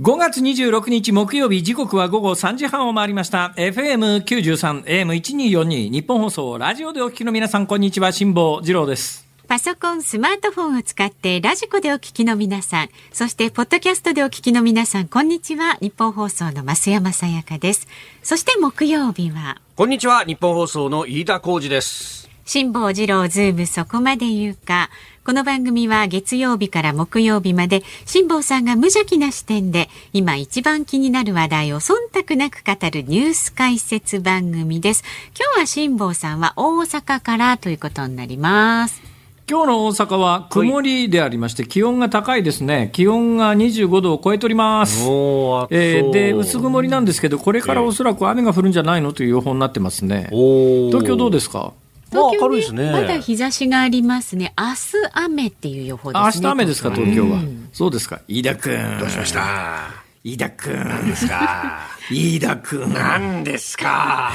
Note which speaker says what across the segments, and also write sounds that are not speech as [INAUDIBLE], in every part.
Speaker 1: 5月26日木曜日時刻は午後3時半を回りました FM93 AM1242 ニッポン放送ラジオでお聞きの皆さんこんにちは辛坊治郎です
Speaker 2: パソコン、スマートフォンを使ってラジコでお聞きの皆さん、そしてポッドキャストでお聞きの皆さん、こんにちは。ニッポン放送の増山さやかです。そして木曜日は、
Speaker 3: こんにちはニッポン放送の飯田浩司です
Speaker 2: 辛坊治郎ズームそこまで言うか。この番組は月曜日から木曜日まで辛坊さんが無邪気な視点で今一番気になる話題を忖度なく語るニュース解説番組です。今日は辛坊さんは大阪からということになります。
Speaker 1: 今日の大阪は曇りでありまして気温が高いですね。気温が25度を超えております。えーで薄曇りなんですけどこれからおそらく雨が降るんじゃないの？という予報になってますね。東京どうですすか？
Speaker 3: まあ
Speaker 2: 東京
Speaker 3: 明るいですね。
Speaker 2: まだ日差しがありますね。明日雨っていう予報ですね。
Speaker 1: 明日雨ですか東京は、
Speaker 2: うん。
Speaker 1: そうですか。飯田君
Speaker 3: どうしました？
Speaker 1: 飯田君
Speaker 3: ですか？
Speaker 1: 飯田君
Speaker 3: 何ですか？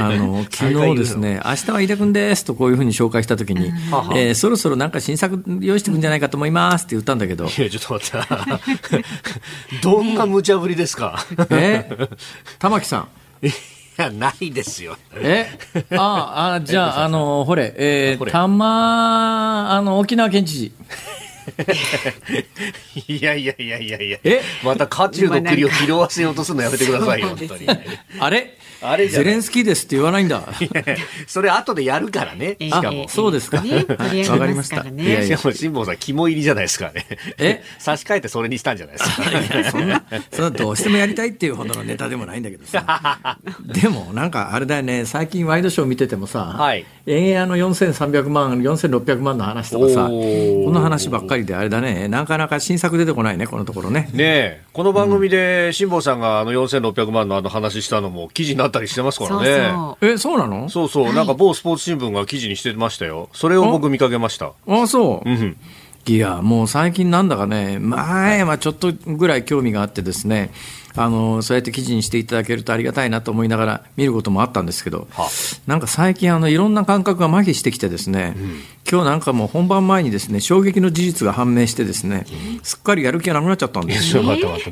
Speaker 1: あの [LAUGHS] 昨日ですね、明日は飯田君ですとこういうふうに紹介したときに、
Speaker 3: はは
Speaker 1: えーそろそろなんか新作用意してくんじゃないかと思いますって言ったんだけど、
Speaker 3: いやちょっと待って。[LAUGHS] どんな無茶ぶりですか？
Speaker 1: え？玉木さん。
Speaker 3: いやないですよ。
Speaker 1: え？ああ、じゃあ、あの、ほれ、えー、たま、あの、沖縄県知事。
Speaker 3: いやいやいやいやいや。
Speaker 1: え？
Speaker 3: また渦中の栗を拾わせようとするのやめてくださいよ本当に。
Speaker 1: あれ？
Speaker 3: あれ
Speaker 1: ゼレンスキーですって言わないんだ。
Speaker 3: それ後でやるからね。
Speaker 2: え
Speaker 3: しかも。
Speaker 1: あ、そうですか。わかりました。
Speaker 3: しかも辛坊さん肝入りじゃないですかね。
Speaker 1: え？
Speaker 3: 差し替えてそれにしたんじゃないですか。[LAUGHS]
Speaker 1: そんな、そんなどうしてもやりたいっていうほどのネタでもないんだけどさ。[LAUGHS] でも、なんかあれだよね、最近ワイドショー見ててもさ、
Speaker 3: はい。
Speaker 1: 円安の4300万、4600万の話とかさ、この話ばっかりであれだね、なかなか新作出てこないね、このところね。
Speaker 3: ねえ、この番組で辛坊さんがあの4600万のあの話したのも記事になったりしてますから
Speaker 2: そう
Speaker 3: ね。
Speaker 2: そう。
Speaker 1: え、そうなの？
Speaker 3: そうそう、なんか某スポーツ新聞が記事にしてましたよ。それを僕見かけました。
Speaker 1: あ、そう。
Speaker 3: うん。
Speaker 1: いや、もう最近なんだかね、前はちょっとぐらい興味があってですね、あの、そうやって記事にしていただけるとありがたいなと思いながら見ることもあったんですけど、
Speaker 3: は
Speaker 1: なんか最近あの、いろんな感覚が麻痺してきてですね、今日なんかもう本番前にですね、衝撃の事実が判明してですね、すっかりやる気がなくなっちゃったんですよ。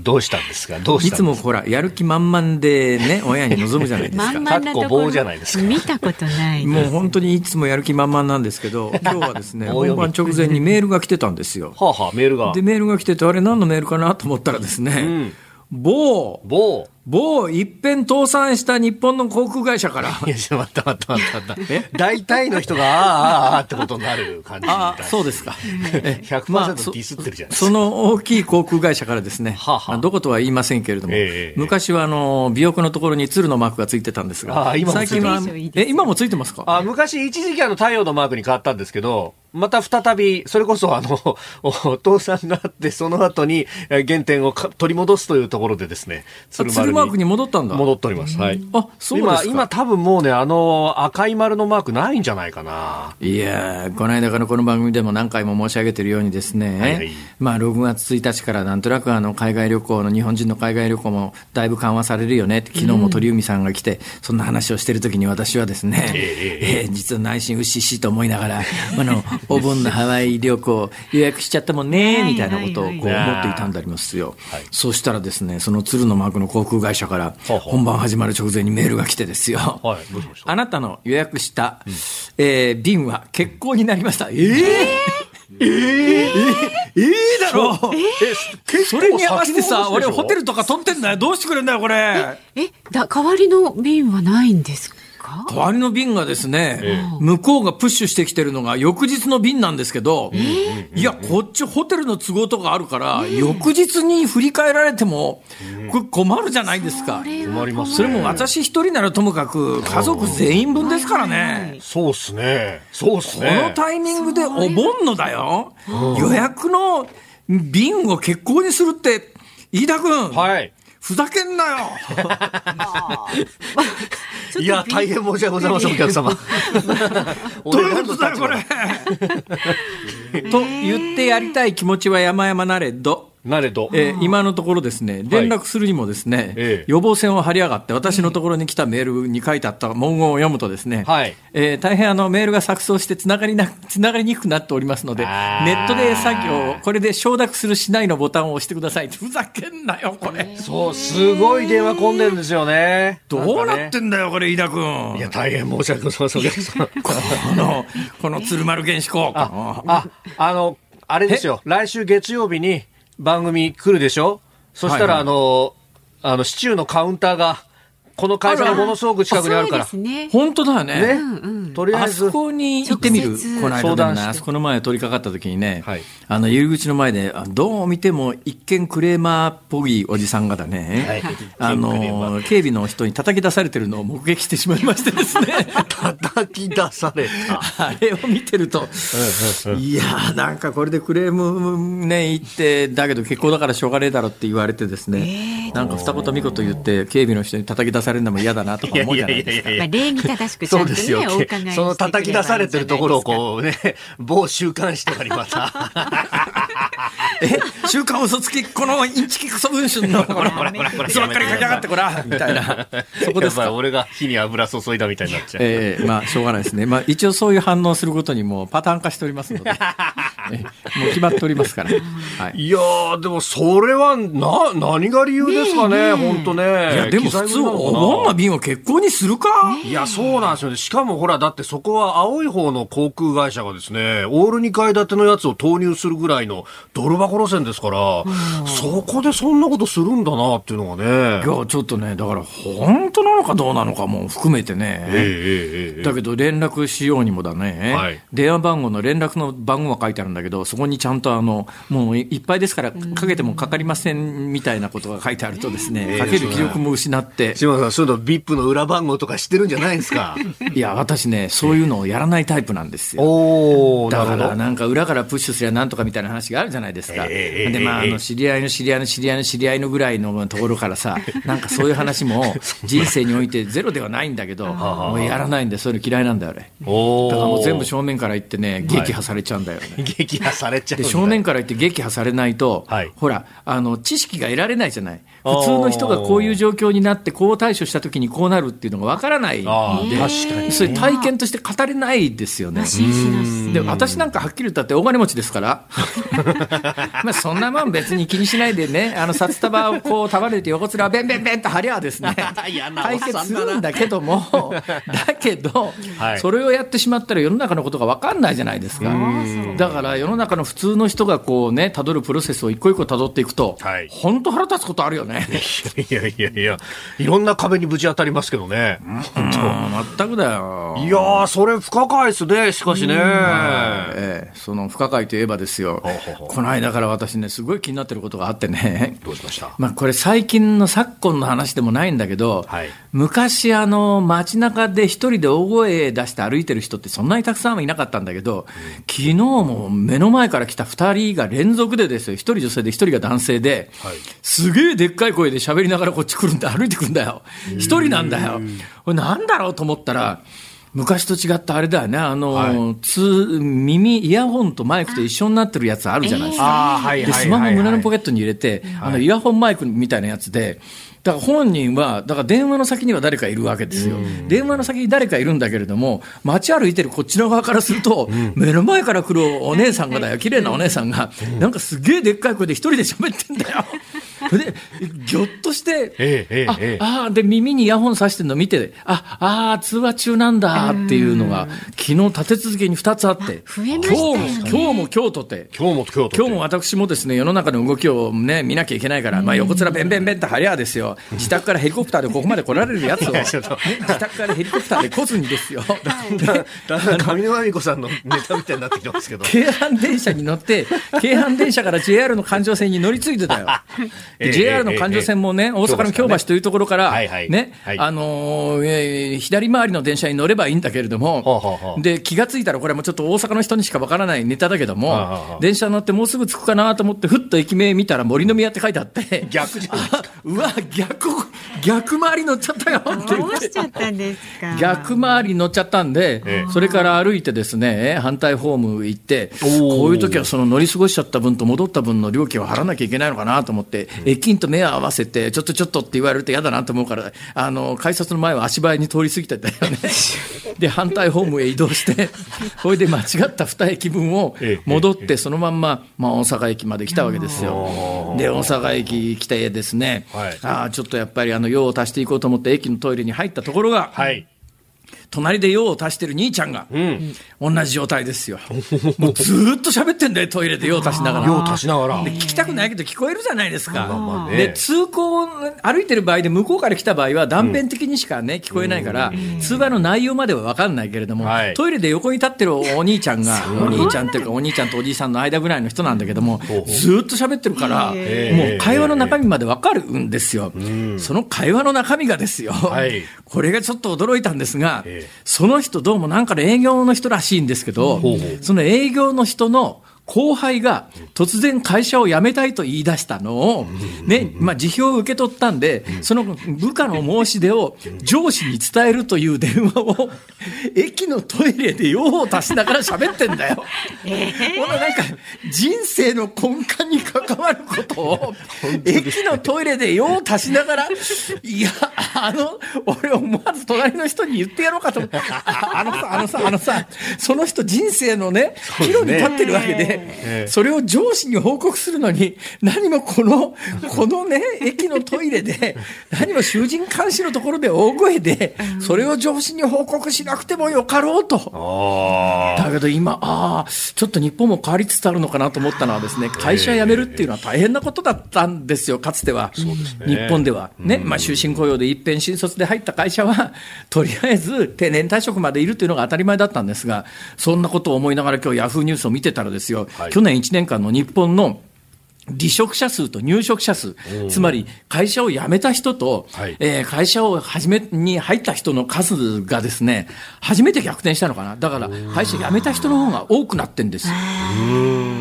Speaker 3: どうしたんですか？
Speaker 1: いつもほら、やる気満々でね、親に望むじゃないですか。
Speaker 2: 満々なと
Speaker 3: かっこ
Speaker 2: ころ
Speaker 3: 棒じゃないですか
Speaker 2: 見たことない。
Speaker 1: もう本当にいつもやる気満々なんですけど、[LAUGHS] 今日はですね、本番直前にメールが来てたんですよ。
Speaker 3: はあはあ、メールが
Speaker 1: で、。メールが来てて、あれ何のメールかなと思ったらですね、
Speaker 3: ん
Speaker 1: 某、
Speaker 3: 某。
Speaker 1: 某一遍倒産した日本の航空会社から、
Speaker 3: いや、ちょっと待って待って待って待って。大体の人が、ああ、ああ、ってことになる感じみたい
Speaker 1: ああ、そうですか。え
Speaker 3: 100%
Speaker 1: まあ
Speaker 3: ディスってるじゃないですか。
Speaker 1: その大きい航空会社からですね、
Speaker 3: はあは
Speaker 1: どことは言いませんけれども、
Speaker 3: ええ
Speaker 1: 昔はあの尾翼のところに鶴のマークがついてたんですが、
Speaker 3: ああ今もついてる
Speaker 1: 最近はえ今もついてますか？
Speaker 3: あ昔、一時期あの太陽のマークに変わったんですけど、また再び、それこそあの、[LAUGHS] お倒産があって、その後にえ原点をか取り戻すというところでですね、
Speaker 1: 鶴マークに戻ったんだ。
Speaker 3: 戻っております。はい。
Speaker 1: あ、そうですか。
Speaker 3: 今、今多分もうね、あの赤い丸のマークないんじゃないかな。
Speaker 1: いやー、この間からこの番組でも何回も申し上げているようにですね、
Speaker 3: はいはい
Speaker 1: まあ6月1日からなんとなくあの海外旅行の、日本人の海外旅行もだいぶ緩和されるよねって、昨日も鳥海さんが来て、そんな話をしているときに私はですね、えー実は内心うっしっしと思いながら、[LAUGHS] あの、お盆のハワイ旅行予約しちゃったもんね、みたいなことをこう
Speaker 2: はい
Speaker 1: 思っていたんでありますよ。
Speaker 3: はい
Speaker 1: そしたらですね、その鶴のマークの航空会社から本番始まる直前にメールが来てですよ。
Speaker 3: はい、どうしました？
Speaker 1: あなたの予約した、えー便は欠航になりました。えー、えー、えー、だろ
Speaker 3: え、
Speaker 1: それに合わせてさ、俺ホテ
Speaker 3: ル
Speaker 1: ルとか取ってんだよ。どうしてくれんだよ、これ。
Speaker 2: え、だ、代わりの便はないんですか？
Speaker 1: 代わりの便がですね、向こうがプッシュしてきてるのが翌日の便なんですけど、いや、こっちホテルの都合とかあるから、翌日に振り返られても、困るじゃないですか。
Speaker 3: 困りますね
Speaker 1: それも私一人ならともかく、家族全員分ですからね。
Speaker 3: そうっすね。そうっす
Speaker 1: こ
Speaker 3: ね。
Speaker 1: のタイミングでお盆のだよ、予約の便を欠航にするって、飯田君、
Speaker 3: はい。
Speaker 1: ふざけんなよ。
Speaker 3: いや、大変申し訳ございません、お客様。[LAUGHS]
Speaker 1: どういうことだよ、これ。と言ってやりたい気持ちは山々なれど、
Speaker 3: なれど。
Speaker 1: えー今のところですね、連絡するにもですね、
Speaker 3: ええ
Speaker 1: 予防線を張り上がって、私のところに来たメールに書いてあった文言を読むとですね、
Speaker 3: はい
Speaker 1: えー大変あのメールが錯綜してつながりな、[LAUGHS] つながりにくくなっておりますので、ネットで作業を、これで承諾するしないのボタンを押してください。ふざけんなよ、これ。
Speaker 3: そう、すごい電話込んでるんですよね。
Speaker 1: どうなって
Speaker 3: ん
Speaker 1: んだよ、これ、飯田君。
Speaker 3: いや、大変申し訳ございませんお客さん。[LAUGHS]
Speaker 1: この、この鶴丸原子校。
Speaker 3: あ、あ、あの、あれですよ。来週月曜日に番組来るでしょ？そしたら、
Speaker 1: はいはい。
Speaker 3: あの、あの、シチューのカウンターが、この会社のものすごく近くにあるから。
Speaker 2: ね。
Speaker 1: 本当だよね。
Speaker 3: ね。とりあえず
Speaker 1: あそ、こに行ってみる？この間でもね、
Speaker 3: 相談して
Speaker 1: あそこの前通りかかった時にね、
Speaker 3: はい
Speaker 1: あの入り口の前で、あどう見ても一見クレーマーっぽいおじさんがだね、
Speaker 3: はい
Speaker 1: あの警備の人に叩き出されてるのを目撃してしまいましてですね。[LAUGHS]
Speaker 3: 叩き出された。
Speaker 1: あれを見てると、いやー、なんかこれでクレームね、言って、だけど結構だからしょうがねえだろって言われてですね、なんか二言三言言って、警備の人に叩き出されるのも嫌だなとか思うじゃないですか。
Speaker 2: まあ、礼儀正しくちゃんと
Speaker 3: そうですよ
Speaker 2: ね、お伺い。
Speaker 3: その叩き出されてるところをこうね、某週刊誌とかにまた。
Speaker 1: え週刊嘘つき、このインチキクソ文春の、こら
Speaker 2: こらこらこら
Speaker 1: 嘘ばっかり書きやがって、こらみたいな、そこですか？
Speaker 3: 俺が火に油注いだみたいになっちゃう。
Speaker 1: ええまあ、しょうがないですね。まあ、一応そういう反応することにもパターン化しておりますので、ええもう決まっておりますから。はい。
Speaker 3: いやー、でもそれは、な、何が理由ですかね、本当ね。
Speaker 1: いや、でも普通、お盆の便を結構にするか、
Speaker 3: いや、そうなんですよね。しかもほら、だってそこは青い方の航空会社がですね、オール2階建てのやつを投入するぐらいのドル箱路線ですから、そこでそんなことするんだなっていうのがね。
Speaker 1: いや、ちょっとね、だから、本当なのかどうなのかも含めてね。
Speaker 3: ええええええ
Speaker 1: だけど連絡しようにもだね、
Speaker 3: はい
Speaker 1: 電話番号の連絡の番号が書いてあるんだけど、そこにちゃんとあのもういっぱいですから、かけてもかかりませんみたいなことが書いてあると、ですね、
Speaker 3: ええ。
Speaker 1: かける気力も失って、
Speaker 3: 島田さん、そういうの VIP の裏番号とか知ってるんじゃないですか？[LAUGHS]
Speaker 1: いや、私ね、そういうのをやらないタイプなんですよ。
Speaker 3: おー、
Speaker 1: だから
Speaker 3: な
Speaker 1: んか裏からプッシュすりゃなんとかみたいな話があるじゃないですか。
Speaker 3: ええ
Speaker 1: で、まあ、あ
Speaker 3: え。え
Speaker 1: の、知り合いの知り合いの知り合いの知り合いのぐらいのところからさ、[LAUGHS] なんかそういう話も人生においてゼロではないんだけど、もうやらないんで、そういうの嫌いなんだよ、俺。
Speaker 3: おー。
Speaker 1: だからもう全部正面から言ってね、撃破されちゃうんだよね。[LAUGHS]
Speaker 3: 撃破されちゃうん
Speaker 1: で
Speaker 3: だ
Speaker 1: 正面から言って撃破されないと、
Speaker 3: はい。
Speaker 1: ほらあの、知識が得られないじゃない、普通の人がこういう状況になって、こう対処したときにこうなるっていうのがわからないで、
Speaker 3: 確かに
Speaker 1: それ体験として語れないですよね。で私なんかはっきり言ったって大金持ちですから、[LAUGHS] まあそんなもん別に気にしないでね、あの札束をこう束ねて横面をベンベンベンと張りゃですね、[LAUGHS] 解決するんだけども、[LAUGHS] だけど、
Speaker 3: はい。
Speaker 1: それをやってしまったら世の中のことが分かんないじゃないですか。だから世の中の普通の人がこうね、辿るプロセスを一個一個辿っていくと
Speaker 3: はい、
Speaker 1: 本当腹立つことあるよね。
Speaker 3: いやいやいや、いろんな壁にぶち当たりますけどね。
Speaker 1: うん全くだよ。
Speaker 3: いやー、それ不可解ですね、しかしね。
Speaker 1: ええその不可解といえばですよ。この間から私ね、すごい気になってることがあってね、
Speaker 3: どうしました？[LAUGHS]
Speaker 1: まあ、これ、最近の昨今の話でもないんだけど、
Speaker 3: はい。
Speaker 1: 昔、あの街中で一人で大声出して歩いてる人って、そんなにたくさんはいなかったんだけど、昨日も目の前から来た2人が連続でですよ、1人女性で1人が男性で、
Speaker 3: はい。
Speaker 1: すげえでっかい声で喋りながらこっち来るんだ、歩いてくん。だよ、1人なんだよ、これなんだろうと思ったら、昔と違ったあれだよね、あの、
Speaker 3: はい。
Speaker 1: つ耳、イヤホンとマイクと一緒になってるやつあるじゃないですか。で、スマホ胸のポケットに入れて、あの、
Speaker 3: はい。
Speaker 1: イヤホンマイクみたいなやつで、だから本人は、だから電話の先には誰かいるわけですよ。電話の先に誰かいるんだけれども、街歩いてるこっちの側からすると、目の前から来るお姉さんがだよ、綺麗なお姉さんが、なんかすげえでっかい声で一人で喋ってんだよ。[LAUGHS] で、ぎょっとして、
Speaker 3: ええええ
Speaker 1: あ
Speaker 3: ええ。
Speaker 1: あーで、耳にイヤホンさしてるの見て、あ、あー通話中なんだっていうのが、昨日立て続けに2つあって、今日も、今日も今日とて、
Speaker 3: 今日も今日と。
Speaker 1: 今日も私もですね世の中の動きを、ね、見なきゃいけないから、まあ、横面べんべんべんってはりゃあですよ、自宅からヘリコプターでここまで来られるやつを、自宅からヘリコプターで来ずにですよ、
Speaker 3: だんだん上沼恵美子さんのネタみたいになってきてますけど。
Speaker 1: 京阪電車に乗って、京阪電車から JR の環状線に乗り継いでたよ。[LAUGHS]
Speaker 3: ええ
Speaker 1: で JR の環状線もね、大阪の京橋というところから、ね。左回りの電車に乗ればいいんだけれどもで、気がついたら、これもちょっと大阪の人にしかわからないネタだけども
Speaker 3: はあはあ、
Speaker 1: 電車乗ってもうすぐ着くかなと思って、ふっと駅名見たら森の宮って書いてあって、
Speaker 3: 逆じゃない
Speaker 1: あ [LAUGHS] うわ、逆、逆回り乗っちゃったよって
Speaker 2: どうしちゃったんですか？
Speaker 1: 逆回り乗っちゃったんで、
Speaker 3: え
Speaker 1: それから歩いてですね、反対ホーム行って、こういう時はその乗り過ごしちゃった分と戻った分の料金を払わなきゃいけないのかなと思って、駅員と目を合わせて、ちょっとちょっとって言われると嫌だなと思うから、あの、改札の前は足早に通り過ぎてたよね。で、反対ホームへ移動して、[LAUGHS] それで間違った2駅分を戻って、そのまんま、まあ、大阪駅まで来たわけですよ。で、大阪駅来てですね、
Speaker 3: はい。
Speaker 1: ああ、ちょっとやっぱりあの、用を足していこうと思って、駅のトイレに入ったところが、
Speaker 3: はい。
Speaker 1: 隣で用を足してる兄ちゃんが、
Speaker 3: うん。
Speaker 1: 同じ状態ですよ。もうずーっと喋ってんだよ、トイレで用を足しながら。
Speaker 3: 用を足しながら。
Speaker 1: で聞きたくないけど聞こえるじゃないですか。で、通行、歩いてる場合で向こうから来た場合は断片的にしかね、聞こえないから、通話の内容までは分かんないけれども、
Speaker 3: はい
Speaker 1: トイレで横に立ってるお兄ちゃんが、[LAUGHS] お兄ちゃんっていうかお兄ちゃんとおじいさんの間ぐらいの人なんだけども、ずーっと喋ってるから、もう会話の中身まで分かるんですよ。その会話の中身がですよ、
Speaker 3: はい
Speaker 1: これがちょっと驚いたんですが
Speaker 3: ええ、
Speaker 1: その人どうもなんかの営業の人らしいんですけど
Speaker 3: ほうほう、
Speaker 1: その営業の人の後輩が突然会社を辞めたいと言い出したのを、ね、まあ辞表を受け取ったんで、その部下の申し出を上司に伝えるという電話を、駅のトイレで用を足しながら喋ってんだよ。このなんか、人生の根幹に関わることを、駅のトイレで用を足しながら、いや、あの、俺思わず隣の人に言ってやろうかと。思って、ああのさ、あのさ、あのさ、その人人生のね、岐路に立ってるわけで、
Speaker 3: ええ
Speaker 1: それを上司に報告するのに、何もこの、このね、駅のトイレで、[LAUGHS] 何も囚人監視のところで大声で、それを上司に報告しなくてもよかろうと。だけど今、ああ、ちょっと日本も変わりつつあるのかなと思ったのはですね、会社辞めるっていうのは大変なことだったんですよ、かつては。日本では。ね、まあ終身雇用で一遍新卒で入った会社は、[LAUGHS] とりあえず定年退職までいるというのが当たり前だったんですが、そんなことを思いながら今日ヤフーニュースを見てたらですよ、
Speaker 3: はい。
Speaker 1: 去年1年間の日本の離職者数と入職者数、つまり会社を辞めた人と、
Speaker 3: はい。
Speaker 1: えー会社を初めに入った人の数がですね、初めて逆転したのかな。だから会社辞めた人の方が多くなってんですよ。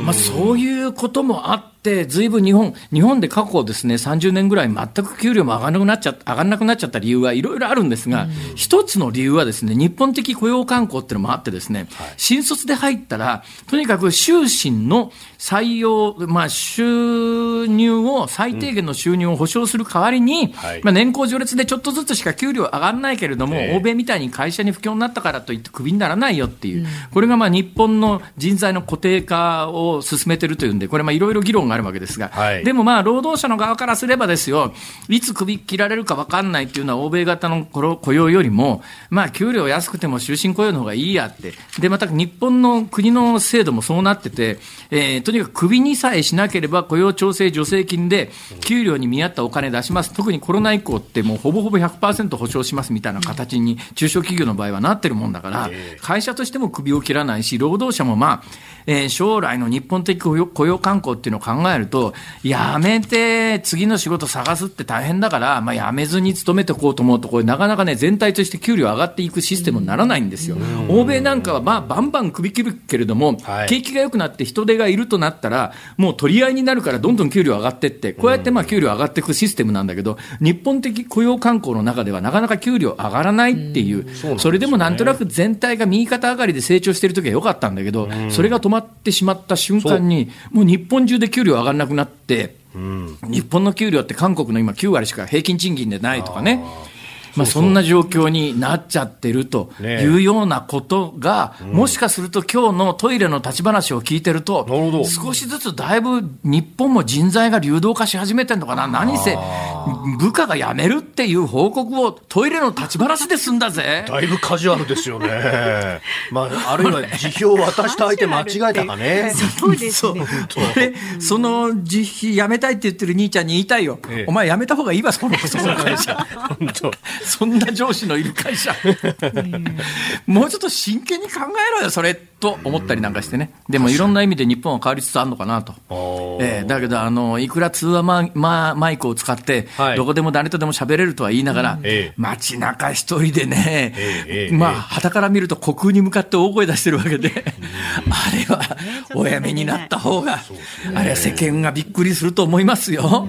Speaker 1: まあ、そういうこともあって、ずいぶん日本、日本で過去ですね、30年ぐらい全く給料も上がらなくなっちゃ上がらなくなっちゃった理由はいろいろあるんですが、一つの理由はですね、日本的雇用慣行っていうのもあってですね、新卒で入ったら、とにかく終身の採用、まあ、収入を、最低限の収入を保証する代わりに、
Speaker 3: はい。
Speaker 1: まあ、年功序列でちょっとずつしか給料上がらないけれども、
Speaker 3: ええ。
Speaker 1: 欧米みたいに会社に不況になったからといってクビにならないよっていう、これがまあ日本の人材の固定化を進めてるというんで、これまあいろいろ議論があるわけですが、
Speaker 3: はい。
Speaker 1: でもまあ労働者の側からすればですよ、いつクビ切られるか分かんないっていうのは欧米型の雇用よりも、まあ給料安くても終身雇用の方がいいやって、でまた日本の国の制度もそうなってて、えーとにかくクビにさえしなければ雇用調整助成金で給料に見合ったお金出します、特にコロナ以降ってもうほぼほぼ100%保証しますみたいな形に中小企業の場合はなってるもんだから、会社としても首を切らないし、労働者もまあ、えー将来の日本的雇用雇用慣行っていうのを考えると、やめて次の仕事探すって大変だから、まあ、やめずに勤めておこうと思うと、これなかなかね、全体として給料上がっていくシステムにならないんですよ。欧米なんかはまあ、バンバン首切るけれども、
Speaker 3: はい。
Speaker 1: 景気が良くなって人手がいるとなったら、もう取り合いになるからどんどん給料上がってって、こうやってまあ給料上がっていくシステムなんだけど、日本的雇用慣行の中ではなかなか給料上がらないっていう、それでもなんとなく全体が右肩上がりで成長してる時は良かったんだけど、それが止まってしまった瞬間に、もう日本中で給料上がらなくなって、日本の給料って韓国の今9割しか平均賃金でないとかね。まあ、そんな状況になっちゃってるというようなことが、もしかすると今日のトイレの立ち話を聞いてると
Speaker 3: なるほど、
Speaker 1: 少しずつだいぶ日本も人材が流動化し始めてるのかな、何せ部下が辞めるっていう報告をトイレの立ち話で済んだぜ。
Speaker 3: だいぶカジュアルですよね。[LAUGHS] まあ、あるいは [LAUGHS] 辞表を渡した相手間違えたかね。
Speaker 2: そうですね。[LAUGHS]
Speaker 1: で、その実費辞めたいって言ってる兄ちゃんに言いたいよ。
Speaker 3: ええ
Speaker 1: お前辞めた方がいいわ、そのその会社。
Speaker 3: 本当 [LAUGHS]
Speaker 1: そんな上司のいる会社。もうちょっと真剣に考えろよ、それ、と思ったりなんかしてね。でもいろんな意味で日本は変わりつつあるのかなと。ええだけど、あの、いくら通話マママイクを使って
Speaker 3: はい、
Speaker 1: どこでも誰とでも喋れるとは言いながら、
Speaker 3: ええ。
Speaker 1: 街中一人でね、
Speaker 3: ええええ
Speaker 1: まあ、旗から見ると虚空に向かって大声出してるわけで、あれは、おやめになった方が、あれは世間がびっくりすると思いますよ。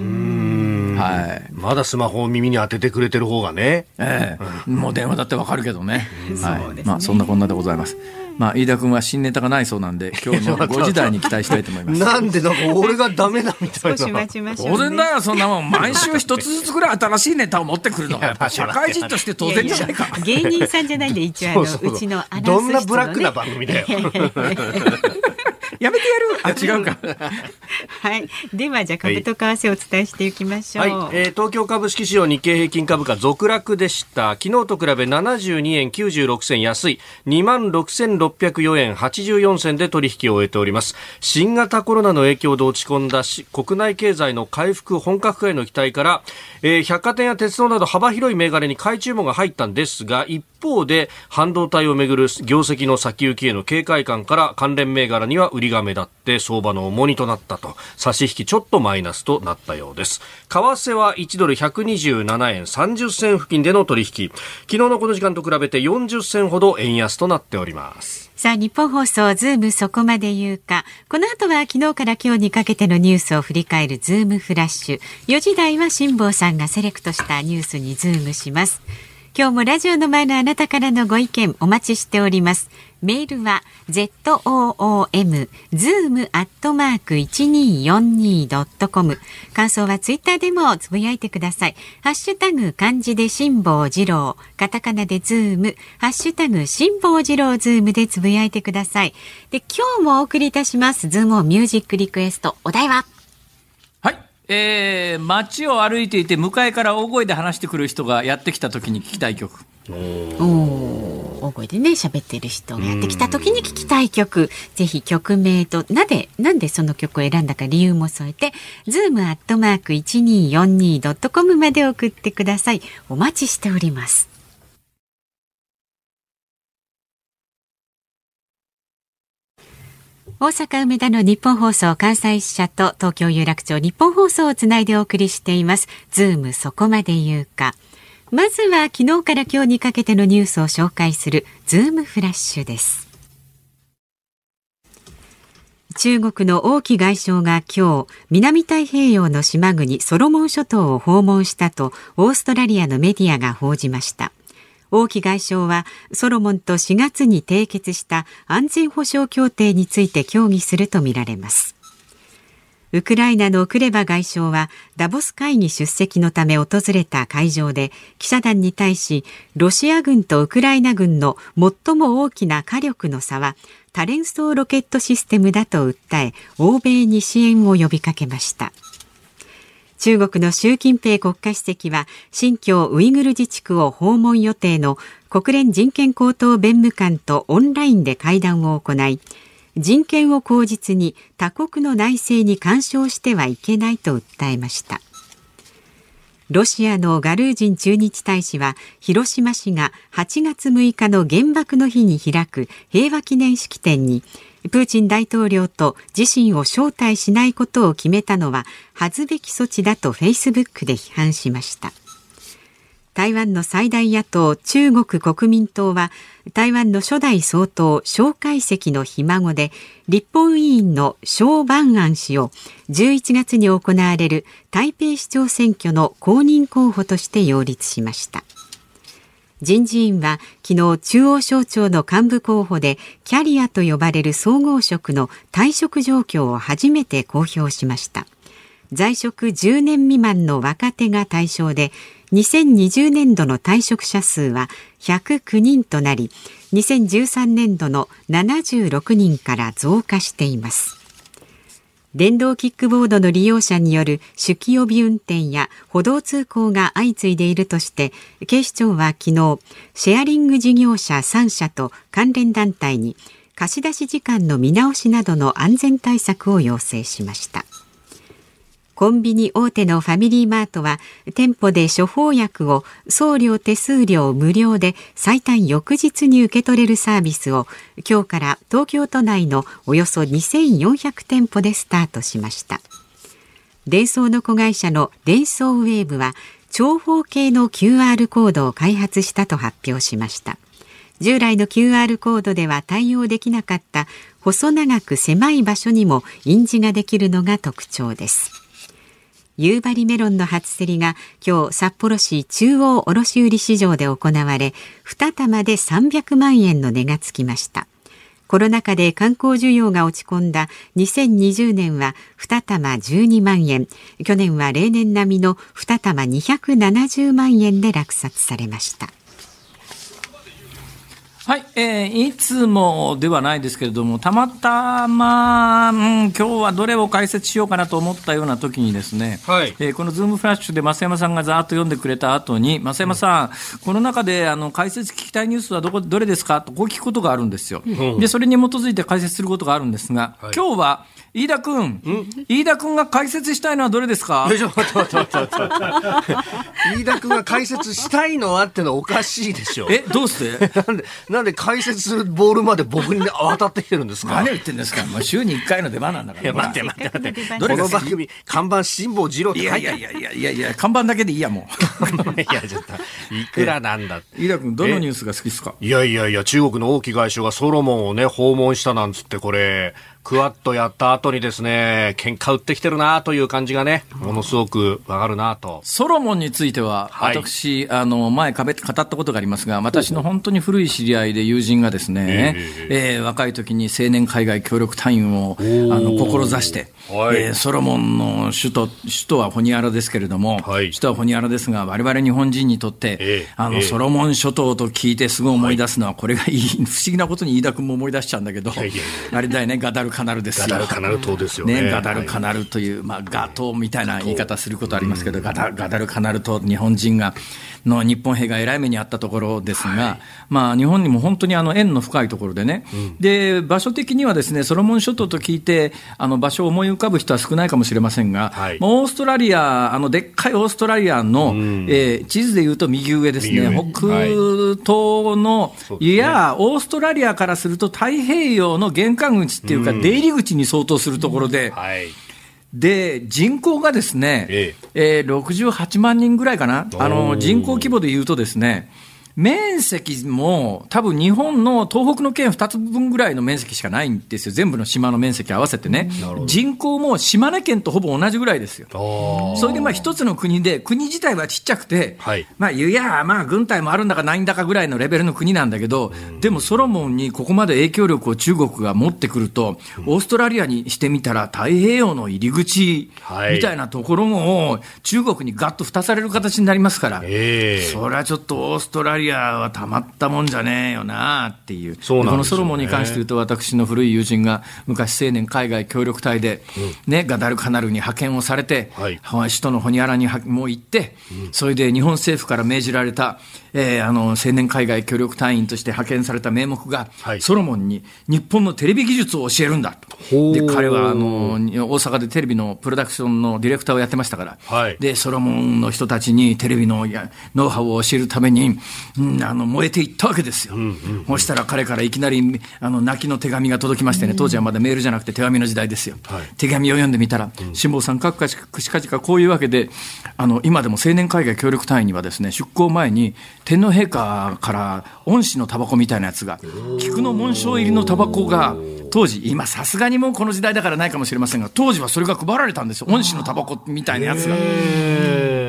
Speaker 1: はい、
Speaker 3: まだスマホを耳に当ててくれてる方がね、
Speaker 1: ええ、もう電話だってわかるけどね、はい、まあそんなこんなでございます。まあ、飯田君は新ネタがないそうなんで、今日の5時台に期待したいと思います。[LAUGHS]
Speaker 3: なんで、なんか俺がダメだみたいな。[LAUGHS]
Speaker 1: 当然だよ、そんなもん。毎週一つずつぐらい新しいネタを持ってくるのが、やっぱ社会人として当然じゃないか。
Speaker 2: 芸人さんじゃないんで、一応あの、うちのアナウンス、ね、
Speaker 3: どんなブラックな番組だよ。
Speaker 1: やめてやる [LAUGHS] あ、違うか。[LAUGHS]
Speaker 2: はい。では、じゃあ、株と為替をお伝えしていきましょう。はい、
Speaker 3: えー、東京株式市場日経平均株価続落でした。昨日と比べ72円96銭安い、26,604円84銭で取引を終えております。新型コロナの影響で落ち込んだし、国内経済の回復本格化への期待から、えー、百貨店や鉄道など幅広い銘柄に買い注文が入ったんですが、一方で、半導体をめぐる業績の先行きへの警戒感から関連銘柄には売りが目立って相場の重荷となったと差し引きちょっとマイナスとなったようです為替は1ドル127円30銭付近での取引昨日のこの時間と比べて40銭ほど円安となっております
Speaker 2: さあ、ニッポン放送、ズームそこまで言うか。この後は昨日から今日にかけてのニュースを振り返るズームフラッシュ。4時台は辛坊さんがセレクトしたニュースにズームします。今日もラジオの前のあなたからのご意見お待ちしております。メールは zoom zoom アットマーク一二四二ドットコム。感想はツイッターでもつぶやいてください。ハッシュタグ漢字で辛坊治郎、カタカナでズーム、ハッシュタグ辛坊治郎ズームでつぶやいてください。で今日もお送りいたしますズームミュージックリクエストお題は？はい。
Speaker 1: えー、街を歩いていて向かいから大声で話してくる人がやってきた時に聞きたい曲。
Speaker 2: お大声でね喋ってる人がやってきた時に聞きたい曲ぜひ曲名となでなんでその曲を選んだか理由も添えてズームアットマーク一二四二ドットコムまで送ってくださいお待ちしております大阪梅田のニッポン放送関西支社と東京有楽町ニッポン放送をつないでお送りしています。ズームそこまで言うか。まずは昨日から今日にかけてのニュースを紹介するズームフラッシュです。中国の王毅外相が今日、南太平洋の島国ソロモン諸島を訪問したとオーストラリアのメディアが報じました。王毅外相はソロモンと4月に締結した安全保障協定について協議するとみられますウクライナのクレバ外相はダボス会議出席のため訪れた会場で記者団に対しロシア軍とウクライナ軍の最も大きな火力の差は多連装ロケットシステムだと訴え欧米に支援を呼びかけました。中国の習近平国家主席は新疆ウイグル自治区を訪問予定の国連人権高等弁務官とオンラインで会談を行い人権を口実に他国の内政に干渉してはいけないと訴えました。ロシアのガルージン駐日大使は広島市が8月6日の原爆の日に開く平和記念式典にプーチン大統領と自身を招待しないことを決めたのは恥ずべき措置だとフェイスブックで批判しました。台湾の最大野党中国国民党は台湾の初代総統蒋介石のひ孫で立法委員の蒋万安氏を11月に行われる台北市長選挙の公認候補として擁立しました。人事院は昨日中央省庁の幹部候補でキャリアと呼ばれる総合職の退職状況を初めて公表しました。在職10年未満の若手が対象で2020年度の退職者数は109人となり2013年度の76人から増加しています。電動キックボードの利用者による酒気帯び運転や歩道通行が相次いでいるとして警視庁は昨日シェアリング事業者3社と関連団体に貸し出し時間の見直しなどの安全対策を要請しました。コンビニ大手のファミリーマートは店舗で処方薬を送料手数料無料で最短翌日に受け取れるサービスを今日から東京都内のおよそ2400店舗でスタートしました。デンソーの子会社のデンソーウェーブは長方形の QR コードを開発したと発表しました。従来の QR コードでは対応できなかった細長く狭い場所にも印字ができるのが特徴です。夕張メロンの初競りが今日札幌市中央卸売市場で行われ2玉で300万円の値がつきました。コロナ禍で観光需要が落ち込んだ2020年は2玉12万円。去年は例年並みの2玉270万円で落札されました。
Speaker 1: はい、えー、いつもではないですけれども、たまたま、うん、今日はどれを解説しようかなと思ったような時にですね、はい、えー、このズームフラッシュで増山さんがざーっと読んでくれた後に、増山さん、うん、この中であの解説聞きたいニュースはどこどれですか？とこう聞くことがあるんですよ。うん、で、それに基づいて解説することがあるんですが、はい、今日は飯田君、飯田君が解説したいのはどれですか？
Speaker 3: ちょっと待って待って待って。飯田君が解説したいのはってのはおかしいでしょ。
Speaker 1: え、どうして？
Speaker 3: なんで、なんで解説するボールまで僕に渡ってきてるんですか？
Speaker 1: 何を言ってんですか、まあ、週に1回の出番なんだから。いや、
Speaker 3: 待って待って待って。この番組、看板辛抱二郎って書いて
Speaker 1: いやいやいやいやいや、看板だけでいいや、も
Speaker 3: う。[LAUGHS] いや、ちょっと、いくらなんだ
Speaker 1: 飯田君、どのニュースが好きですか？
Speaker 3: いやいやいや、中国の王毅外相がソロモンをね、訪問したなんつって、これ、クワッドやった後にですね、喧嘩売ってきてるなという感じがね、ものすごくわかるなと。
Speaker 1: ソロモンについては、はい、私、あの、前語ったことがありますが、私の本当に古い知り合いで友人がですね、えー、えー、若い時に青年海外協力隊員を、あの、志して、はい、えー、ソロモンの首都、首都はホニアラですけれども、はい、首都はホニアラですが、我々日本人にとって、えー、あの、えー、ソロモン諸島と聞いてすごい思い出すのは、これがいい、[LAUGHS] 不思議なことに飯田君も思い出しちゃうんだけど、あれだよね、ガダルカナルですよ。ガ
Speaker 3: ダルカナル島ですよね。
Speaker 1: ねガダルカナルという、まあ、ガ島みたいな言い方することありますけど、ガダガダルカナル島、日本人が、の日本兵がえらい目にあったところですが、はい、まあ、日本にも本当にあの縁の深いところでね、うん、で、場所的にはですね、ソロモン諸島と聞いて、あの、場所を思い浮かぶ人は少ないかもしれませんが、はい、オーストラリア、あの、でっかいオーストラリアの、うん、えー、地図でいうと右上ですね、北東の、はい、いや、オーストラリアからすると太平洋の玄関口っていうか、出入り口に相当するところで、はいで、人口がですね、ええ。えー、68万人ぐらいかな、あの人口規模でいうとですね、面積も多分日本の東北の県2つ分ぐらいの面積しかないんですよ、全部の島の面積合わせてね、人口も島根県とほぼ同じぐらいですよ。それでまあ一つの国で、国自体はちっちゃくて、はい、まあ、いや、まあ、軍隊もあるんだかないんだかぐらいのレベルの国なんだけど、でもソロモンにここまで影響力を中国が持ってくると、オーストラリアにしてみたら太平洋の入り口みたいなところも、中国にがっと蓋される形になりますから、それはちょっとオーストラリアはたまったもんじゃねえよなっていう、そうこのソロモンに関して言うと、私の古い友人が昔、青年海外協力隊で、ね、ガダルカナルに派遣をされて、はい、首都のホニアラにも行って、それで日本政府から命じられた、えー、あの青年海外協力隊員として派遣された名目が、はい、ソロモンに日本のテレビ技術を教えるんだと。で彼はあの大阪でテレビのプロダクションのディレクターをやってましたから、はい、でソロモンの人たちにテレビのノウハウを教えるために、うん、あの燃えていったわけですよ。うんうんうん、そしたら彼からいきなりあの泣きの手紙が届きましてね、当時はまだメールじゃなくて手紙の時代ですよ。はい、手紙を読んでみたら、辛坊さん、かくかしかじかこういうわけで、あの今でも青年海外協力隊員にはですね出航前に天皇陛下から恩師のタバコみたいなやつが、菊の紋章入りのタバコが、当時、今さすがにもうこの時代だからないかもしれませんが、当時はそれが配られたんですよ。恩師のタバコみたいなやつが。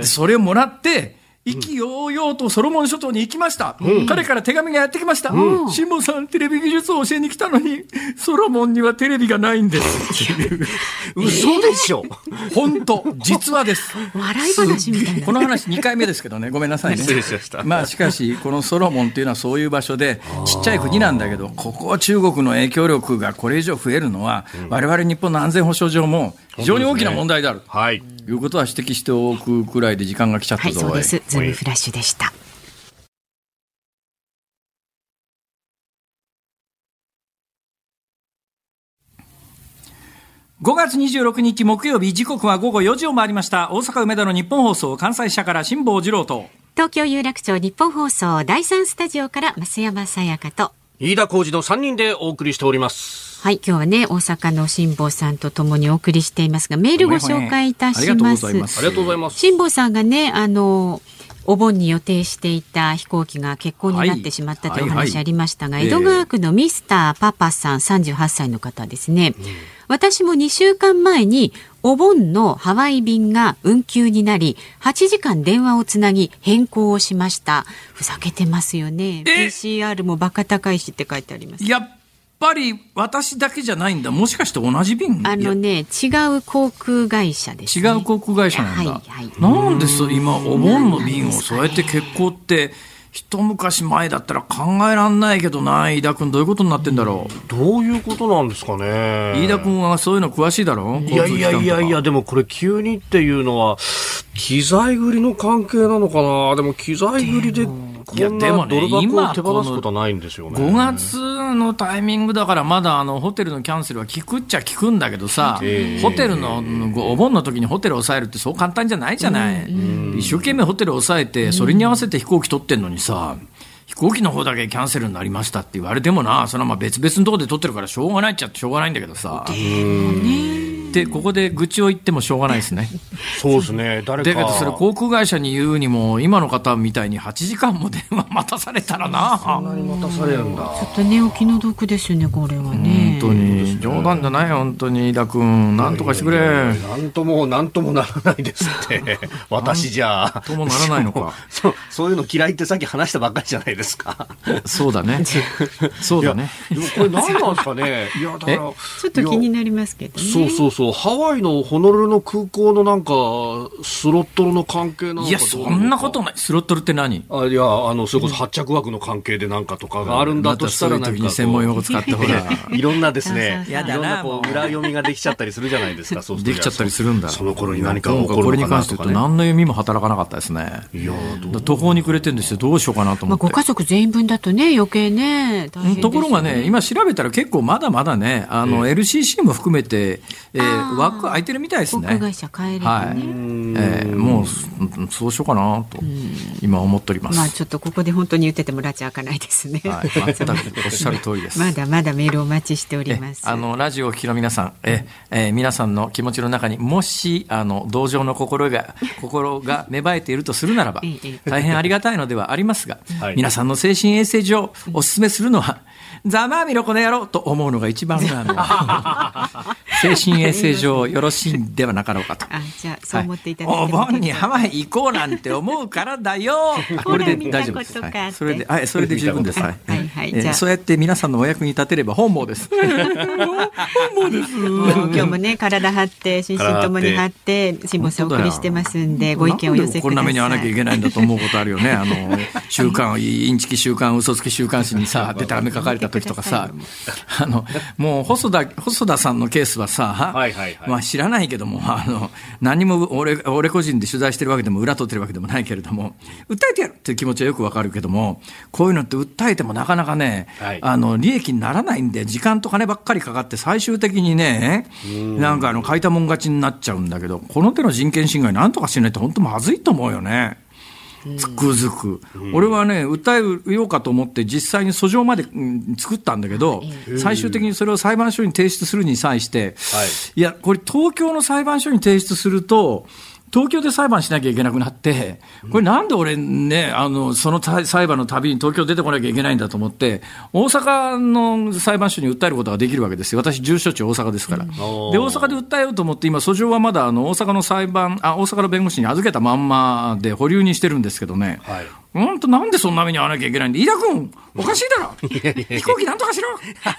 Speaker 1: それをもらって、意気揚々とソロモン諸島に行きました、うん、彼から手紙がやってきました、うん、辛坊さん、テレビ技術を教えに来たのに、ソロモンにはテレビがないんです。[LAUGHS]
Speaker 3: 嘘でしょ、[LAUGHS]
Speaker 1: 本当、実はです、
Speaker 2: 笑い話みたいな、
Speaker 1: この話、2回目ですけどね、ごめんなさいね、まあしかし、このソロモンっていうのはそういう場所で、ちっちゃい国なんだけど、ここは中国の影響力がこれ以上増えるのは、われわれ日本の安全保障上も非常に大きな問題である。はいいうことは指摘しておくくらいで時間が来ちゃったぞ、
Speaker 2: はい、そうです。ズームフラッシュでした。
Speaker 1: 5月26日木曜日時刻は午後4時を回りました。大阪梅田の日本放送関西社から辛坊治郎と。
Speaker 2: 東京有楽町日本放送第三スタジオから増山さやかと。
Speaker 3: 飯田浩二の3人でお送りしております
Speaker 2: はい、今日はね、大阪の辛坊さんとともにお送りしていますが、メールご紹介いたします。辛坊さんがね、あの、お盆に予定していた飛行機が欠航になってしまったというお話ありましたが、江戸川区のミスターパパさん38歳の方ですね、うん、私も2週間前にお盆のハワイ便が運休になり8時間電話をつなぎ変更をしました。ふざけてますよね。PCR もバカ高いしって書いてあります。
Speaker 1: やっぱり私だけじゃないんだ。もしかして同じ便
Speaker 2: あのね違う航空会社です、
Speaker 1: ね、違う航空会社なんだ、はいはい、なんでそ今お盆の便をそうやって欠航って一昔前だったら考えられないけどな、飯田君、どういうことになってんだろ
Speaker 3: う？どういうことなんですかね。
Speaker 1: 飯田君はそういうの詳しいだろ
Speaker 3: いやいやいやいや、でもこれ急にっていうのは、機材繰りの関係なのかな？でも機材繰りでこんなドル箱を手放すことはないんですよね。5
Speaker 1: 月のタイミングだからまだあのホテルのキャンセルは聞くっちゃ聞くんだけどさ、ホテルのお盆の時にホテルを抑えるってそう簡単じゃないじゃない。一生懸命ホテルを抑えて、それに合わせて飛行機取ってんのにさ、飛行機の方だけキャンセルになりましたって言われてもな、それはまあ別々のところで取ってるからしょうがないっちゃってしょうがないんだけどさ。でここで愚痴を言ってもしょうがないですね。[LAUGHS]
Speaker 3: そうですね。誰
Speaker 1: か。だけどそれ航空会社に言うにも今の方みたいに8時間も電話待たされたらな。
Speaker 3: そんなに待たされるんだ。
Speaker 2: ちょっと寝起きの毒ですよねこれはね。
Speaker 1: 本当に冗談じゃない本当に飯田君なんとかしてくれ。
Speaker 3: なんともなんともならないですって。[LAUGHS] 私じゃ。
Speaker 1: ともならないのか。[LAUGHS]
Speaker 3: そうそういうの嫌いってさっき話したばっかりじゃないですか。
Speaker 1: そうだね。そうだね。
Speaker 3: でもこれ何なんですかね。
Speaker 2: いやだからちょっと気になりますけどね。
Speaker 3: そうそうそう。そうハワイのホノルルの空港のなんかスロットルの関係なのか。
Speaker 1: いやそんなことない。スロットルって何？
Speaker 3: あいやあのそれこそ発着枠の関係でなんかとかがあるんだとしたらなん
Speaker 1: か専門用語使ってほら。[LAUGHS]
Speaker 3: いろんなですね。いろんなこう裏読みができちゃったりするじゃないですか
Speaker 1: そうできちゃったりするんだ。
Speaker 3: その頃に何か起こるのかなとか、ね、
Speaker 1: これに関して言うと何の読みも働かなかったですね。いや途方に暮れてるんですよどうしようかなと思って、まあ、
Speaker 2: ご家族全員分だとね余計ね
Speaker 1: ね。ところがね今調べたら結構まだまだねあの、LCC も含めて、えー、枠空いてるみたいですね。航空会社変えればね。はい、えー、もうそうしようかなと今思っております。
Speaker 2: まあちょっとここで本当に言っててもらち開かないですね。はい、
Speaker 1: 全くおっしゃる通りです。[LAUGHS]
Speaker 2: まだまだメールお待ちしております。
Speaker 1: あのラジオを聞きの皆さん、ええー、皆さんの気持ちの中にもしあの同情の心が [LAUGHS] 心が芽生えているとするならば、大変ありがたいのではありますが、はい、皆さんの精神衛生上お勧めするのは。ざまあみろこの野郎と思うのが一番あの [LAUGHS] 精神衛生上よろしいんではなかろうかと。
Speaker 2: あじゃあそう思っていただい
Speaker 1: て、はい、お盆にハワイ行こうなんて思うからだよ。
Speaker 2: これで大丈夫です。はい、
Speaker 1: それではいそれで十分です。はいはいはい、えー、そうやって皆さんのお役に立てれば本望です。[LAUGHS] 本望です。
Speaker 2: 今日もね体張って心身ともに張って辛抱さんお送りしてますんでご意見を寄せ。
Speaker 1: こんな目に遭わなきゃいけないんだと思うことあるよね。[LAUGHS] あの週刊インチキ週刊嘘つき週刊誌にさ [LAUGHS] でたらめ書かれた時とかさ、あのもう細田細田さんのケースはさ、はいはいはい、まあ知らないけどもあの何も俺俺個人で取材してるわけでも裏取ってるわけでもないけれども訴えてやるっていう気持ちはよくわかるけどもこういうのって訴えてもなかなかね、はい、あの利益にならないんで時間と金ばっかりかかって最終的にねなんかあの書いたもん勝ちになっちゃうんだけどこの手の人権侵害なんとかしないと本当まずいと思うよね。つくづく、うん、俺はね、訴えようかと思って、実際に訴状まで、作ったんだけど、最終的にそれを裁判所に提出するに際して、はい、いや、これ、東京の裁判所に提出すると、東京で裁判しなきゃいけなくなって、これなんで俺ね、あの、その裁判のたびに東京出てこなきゃいけないんだと思って、大阪の裁判所に訴えることができるわけですよ。私、住所地大阪ですから。で、大阪で訴えようと思って、今、訴状はまだ、あの、大阪の裁判、あ、大阪の弁護士に預けたまんまで保留にしてるんですけどね。はい本当なんでそんな目に遭わなきゃいけないんで、飯田君、おかしいだろ [LAUGHS] 飛行機なんとかしろ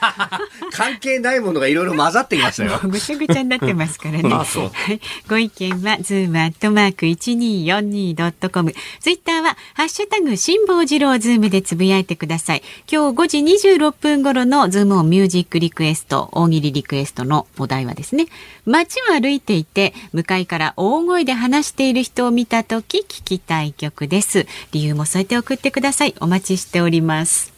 Speaker 1: [LAUGHS]
Speaker 3: 関係ないものがいろいろ混ざってきましたよ。
Speaker 2: ぐちゃぐちゃになってますからね。[LAUGHS] あそうはい、ご意見は、ズームアットマーク 1242.com。ツイッターは、ハッシュタグ、辛坊治郎ズームでつぶやいてください。今日5時26分頃のズームオンミュージックリクエスト、大喜利リクエストのお題はですね、街を歩いていて、向かいから大声で話している人を見たとき聞きたい曲です。理由も添えて送ってください。お待ちしております。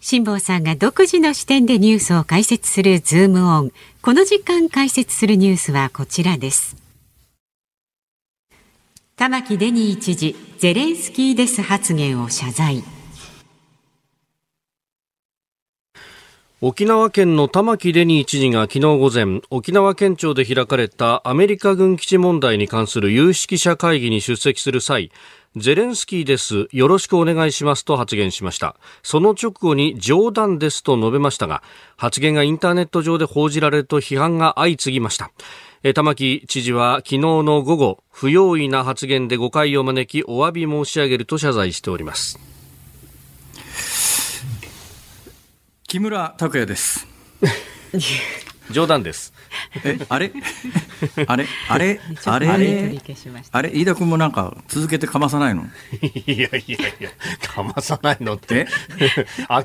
Speaker 2: 辛坊さんが独自の視点でニュースを解説するズームオン。この時間解説するニュースはこちらです。玉城デニー知事、ゼレンスキーです発言を謝罪。
Speaker 3: 沖縄県の玉城デニー知事が昨日午前、沖縄県庁で開かれたアメリカ軍基地問題に関する有識者会議に出席する際、ゼレンスキーです。よろしくお願いしますと発言しました。その直後に冗談ですと述べましたが、発言がインターネット上で報じられると批判が相次ぎました。玉城知事は昨日の午後、不用意な発言で誤解を招き、お詫び申し上げると謝罪しております。
Speaker 1: 木村拓哉です。[LAUGHS]
Speaker 3: 冗談です。
Speaker 1: え、[LAUGHS] あれ？あれ？あれ？あれ？あれ？飯田君もなんか続けてかまさないの？
Speaker 3: いやいやいや、かまさないのって。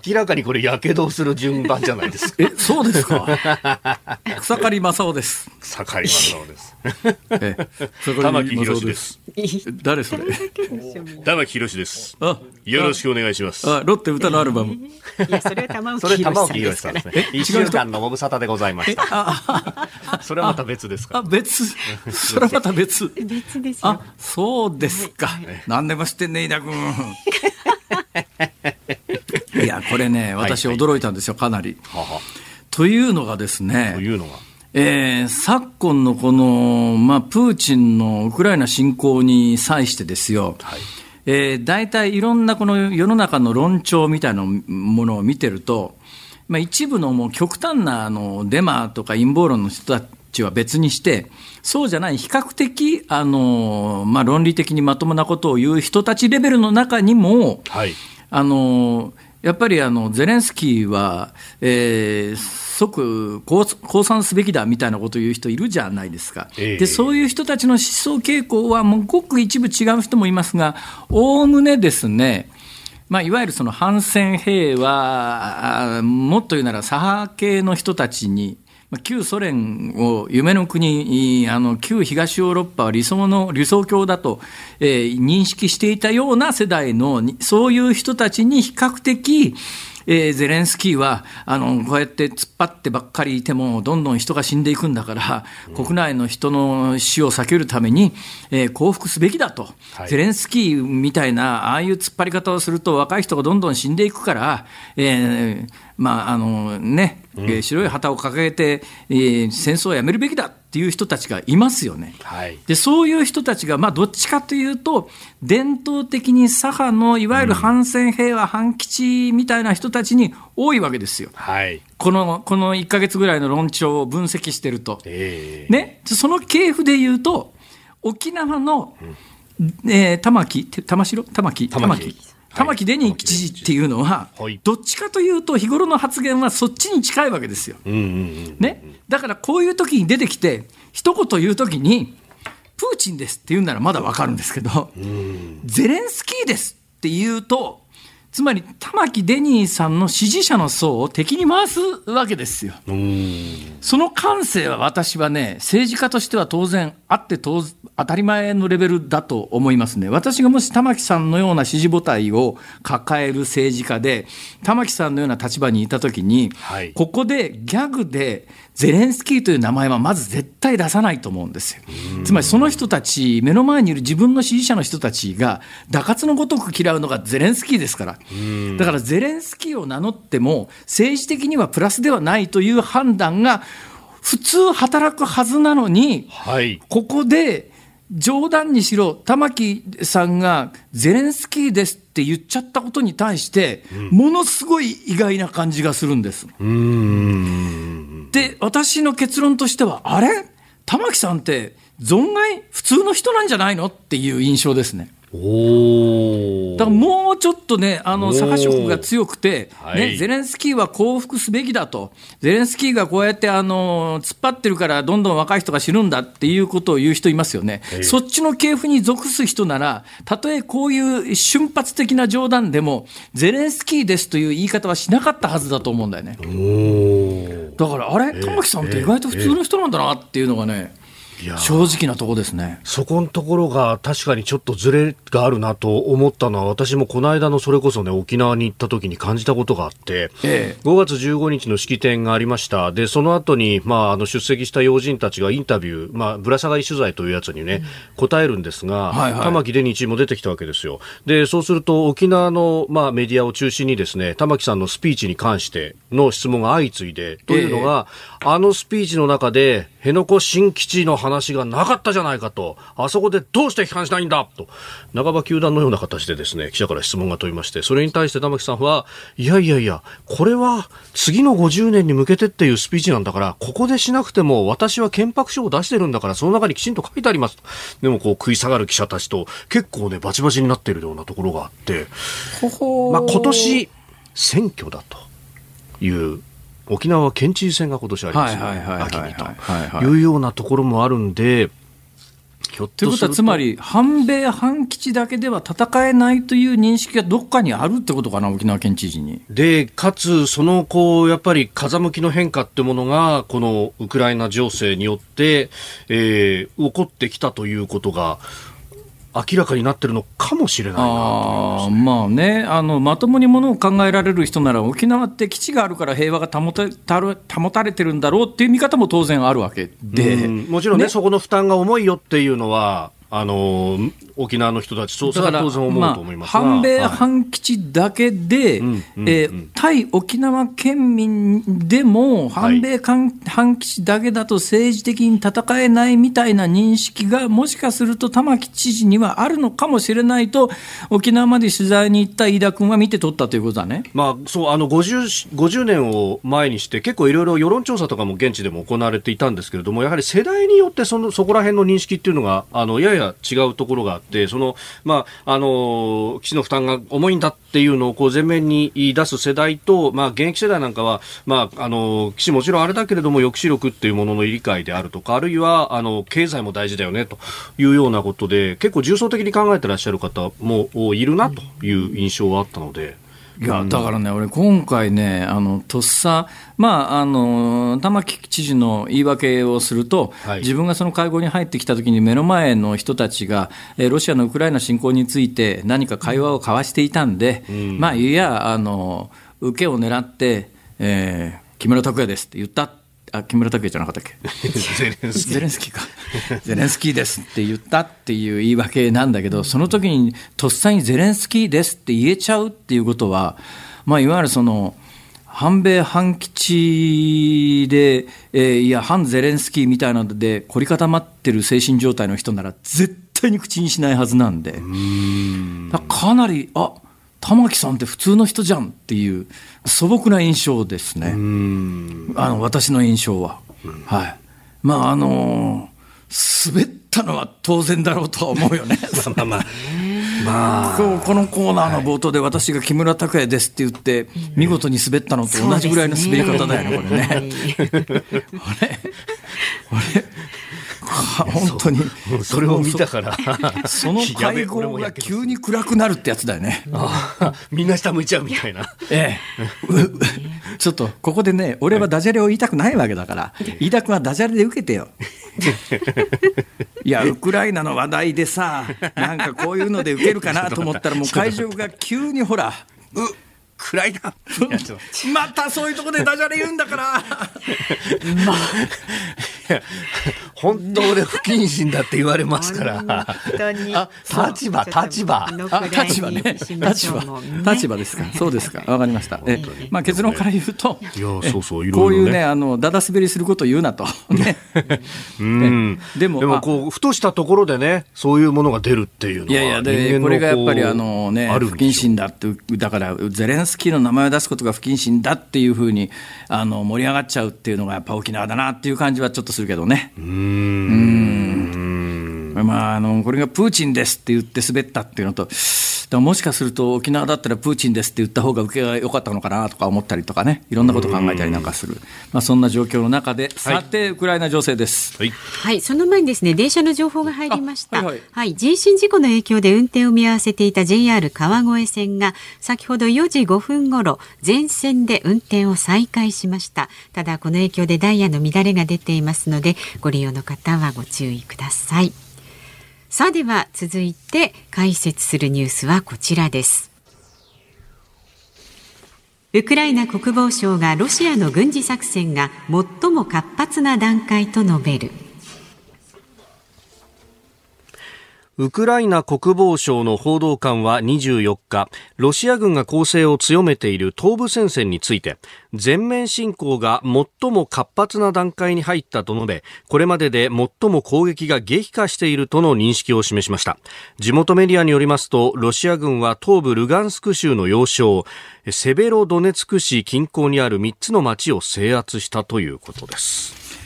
Speaker 3: 明らかにこれやけどする順番じゃないですか。
Speaker 1: え、そうですか？草刈正雄です。
Speaker 3: 草刈正雄です。え、玉木宏です。
Speaker 1: 誰それ？
Speaker 3: 玉木宏です。あよろしくお願いします。
Speaker 1: あ、ロッテ歌のアルバム。い
Speaker 2: や、それは玉置宏
Speaker 3: さんですね。一週間のご無沙汰でございました。[LAUGHS] それはまた別ですか？
Speaker 1: あ、別。[LAUGHS] それはまた別。
Speaker 2: 別ですあ、
Speaker 1: そうですか。何でも知ってんね、井田君。[LAUGHS] いや、これね、私驚いたんですよ、かなり。というのがですね。
Speaker 3: というのが。
Speaker 1: えー、昨今のこの、まあ、プーチンのウクライナ侵攻に際してですよ、はいえー、大体いろんなこの世の中の論調みたいなものを見てると、まあ、一部のもう極端なあのデマとか陰謀論の人たちは別にして、そうじゃない比較的あの、まあ、論理的にまともなことを言う人たちレベルの中にも、はい、あのやっぱりあのゼレンスキーは、えー、即降参すべきだみたいなことを言う人いるじゃないですか、えー、でそういう人たちの思想傾向は、もうごく一部違う人もいますが、おおむねですね、まあ、いわゆるその反戦兵は、もっと言うなら左派系の人たちに、旧ソ連を夢の国、あの旧東ヨーロッパは理想の理想郷だと、えー、認識していたような世代の、そういう人たちに比較的、えー、ゼレンスキーはあのこうやって突っ張ってばっかりいてもどんどん人が死んでいくんだから、国内の人の死を避けるために、えー、降伏すべきだと、はい、ゼレンスキーみたいなああいう突っ張り方をすると若い人がどんどん死んでいくから、えー、まああのね、うん、白い旗を掲げて、えー、戦争をやめるべきだっていう人たちがいますよね。はい、でそういう人たちが、まあ、どっちかというと伝統的に左派のいわゆる反戦平和、反基地みたいな人たちに多いわけですよ。はい、このこの1か月ぐらいの論調を分析してると。えー、ね、その系譜で言うと沖縄の、うん、えー、玉城玉城？玉城。玉城玉城デニー知事っていうのは、どっちかというと、日頃の発言はそっちに近いわけですよ。ね、だからこういう時に出てきて、一言言う時に、プーチンですって言うならまだ分かるんですけど、ゼレンスキーですって言うと、つまり玉城デニーさんの支持者の層を敵に回すわけですよ。その感性は私はね、政治家としては当然あって当たり前のレベルだと思いますね。私がもし玉城さんのような支持母体を抱える政治家で、玉城さんのような立場にいたときに、はい、ここでギャグでゼレンスキーという名前はまず絶対出さないと思うんですよ。つまりその人たち、目の前にいる自分の支持者の人たちが、打活のごとく嫌うのがゼレンスキーですから。だからゼレンスキーを名乗っても、政治的にはプラスではないという判断が、普通働くはずなのに、はい、ここで冗談にしろ、玉木さんがゼレンスキーですって言っちゃったことに対して、ものすごい意外な感じがするんです。で、私の結論としては、あれ？玉木さんって存外？普通の人なんじゃないの？っていう印象ですね。だからもうちょっとね、あの左派色が強くて、ね、ゼレンスキーは降伏すべきだと、ゼレンスキーがこうやってあの突っ張ってるから、どんどん若い人が死ぬんだっていうことを言う人いますよね、そっちの系譜に属す人なら、たとえこういう瞬発的な冗談でも、ゼレンスキーですという言い方はしなかったはずだと思うんだよね。だから、あれ、玉木さんって意外と普通の人なんだなっていうのがね。正直なとこですね。
Speaker 3: そこのところが確かにちょっとずれがあるなと思ったのは、私もこの間のそれこそね、沖縄に行った時に感じたことがあって、ええ、5月15日の式典がありました。で、その後に、まあ、あの、出席した要人たちがインタビュー、まあ、ぶら下がり取材というやつにね、うん、答えるんですが、はいはい、玉城デニー知も出てきたわけですよ。で、そうすると、沖縄の、まあ、メディアを中心にですね、玉城さんのスピーチに関しての質問が相次いで、というのが、え、あのスピーチの中で、辺野古新基地の話がなかったじゃないかと、あそこでどうして批判しないんだ？と、半ば球団のような形でですね、記者から質問が飛びまして、それに対して玉木さんは、いやいやいや、これは次の50年に向けてっていうスピーチなんだから、ここでしなくても私は憲白書を出してるんだから、その中にきちんと書いてあります。と。でもこう食い下がる記者たちと結構ね、バチバチになっているようなところがあって、まあ今年選挙だという沖縄は県知事選が今年あります秋にと。いうようなところもあるんで、
Speaker 1: ひょっということは、つまり、反米、反基地だけでは戦えないという認識がどっかにあるってことかな、沖縄県知事に。
Speaker 3: で、かつ、その、こう、やっぱり風向きの変化ってものが、このウクライナ情勢によって、えー、起こってきたということが、明らかになってるのかもしれないな
Speaker 1: あまあねあの、まともにものを考えられる人なら、沖縄って基地があるから平和が保た保たれてるんだろうっていう見方も当然あるわけで、
Speaker 3: もちろんね、ね、そこの負担が重いよっていうのは、あの沖縄の人たち、そう当然思うと思います、
Speaker 1: まあ、反米、反基地だけで、対沖縄県民でも、反米、反基地だけだと政治的に戦えないみたいな認識が、もしかすると玉城知事にはあるのかもしれないと、沖縄まで取材に行った飯田君は見て取ったということだね、
Speaker 3: まあ、そうあの 50, 50年を前にして、結構いろいろ世論調査とかも現地でも行われていたんですけれども、やはり世代によってそのそこら辺の認識っていうのが、あのややや違うところがあって、その、まあ、あの、基地の負担が重いんだっていうのをこう前面に出す世代と、まあ、現役世代なんかは、まあ、あの、基地もちろんあれだけれども抑止力っていうものの理解であるとか、あるいは、あの、経済も大事だよねというようなことで、結構重層的に考えてらっしゃる方もいるなという印象はあったので。
Speaker 1: いやだからね、俺、今回ね、あのとっさ、まあ、あの玉城知事の言い訳をすると、はい、自分がその会合に入ってきたときに、目の前の人たちが、えロシアのウクライナ侵攻について、何か会話を交わしていたんで、うん、まあ、いや、あの受けを狙って、えー、木村拓哉ですって言ったあ木村拓哉じゃなかったっけ？[LAUGHS] ゼレンスキー。ゼレンスキーか。[LAUGHS] ゼレンスキーですって言ったっていう言い訳なんだけどその時にとっさにゼレンスキーですって言えちゃうっていうことは、まあ、いわゆるその反米反基地で、えー、いや反ゼレンスキーみたいなので凝り固まってる精神状態の人なら絶対に口にしないはずなんで。かなりあ玉木さんって普通の人じゃんっていう素朴な印象ですね、あの私の印象は。はい、まああのー、滑ったのは当然だろうとは思うよね。[LAUGHS] まあまあ。[LAUGHS] まあ、今日このコーナーの冒頭で私が木村拓哉ですって言って、見事に滑ったのと同じぐらいの滑り方だよね、これね。[LAUGHS] [LAUGHS] あれ本当に
Speaker 3: それを見たから。
Speaker 1: その会 [LAUGHS] 合が急に暗くなるってやつだよね。
Speaker 3: みんな下向いちゃうみたいな。
Speaker 1: ええ。ちょっとここでね俺はダジャレを言いたくないわけだから飯田君はダジャレで受けてよ。[LAUGHS] いやウクライナの話題でさなんかこういうので受けるかなと思ったらもう会場が急にほらう暗いな。またそういうとこでダジャレ言うんだから。まあ
Speaker 3: 本当俺不謹慎だって言われますから。[LAUGHS] 立場、立場。
Speaker 1: 立場ね。立場。立場ですか？そうですか。わかりました。え、まあ結論から言うと、いや、そうそう、こういうね、あの、だだ滑りすることを言うなと。[LAUGHS]
Speaker 3: でも、でもこう、ふとしたところでね、そういうものが出るっていうのは。いやいや、
Speaker 1: で、これがやっぱりあのね、不謹慎だって、だから、ゼレンスキーの名前を出すことが不謹慎だっていうふうに、あの、盛り上がっちゃうっていうのがやっぱ沖縄だなっていう感じはちょっとするけどね。うん。まあ、あのこれがプーチンですって言って滑ったっていうのと、らもしかすると沖縄だったらプーチンですって言った方が受けが良かったのかなとか思ったりとかね、いろんなこと考えたりなんかする、まあ、そんな状況の中で、さて、ウクライナ情勢です。
Speaker 2: はい、はい、その前にですね、電車の情報が入りました。はい、はいはい、人身事故の影響で運転を見合わせていた JR 川越線が、先ほど4時5分ごろ、全線で運転を再開しました。ただ、この影響でダイヤの乱れが出ていますので、ご利用の方はご注意ください。さあでは続いて解説するニュースはこちらです。ウクライナ国防省がロシアの軍事作戦が最も活発な段階と述べる。
Speaker 3: ウクライナ国防省の報道官は24日、ロシア軍が攻勢を強めている東部戦線について、全面侵攻が最も活発な段階に入ったと述べ、これまでで最も攻撃が激化しているとの認識を示しました。地元メディアによりますと、ロシア軍は東部ルガンスク州の要衝、セベロドネツク市近郊にある3つの町を制圧したということです。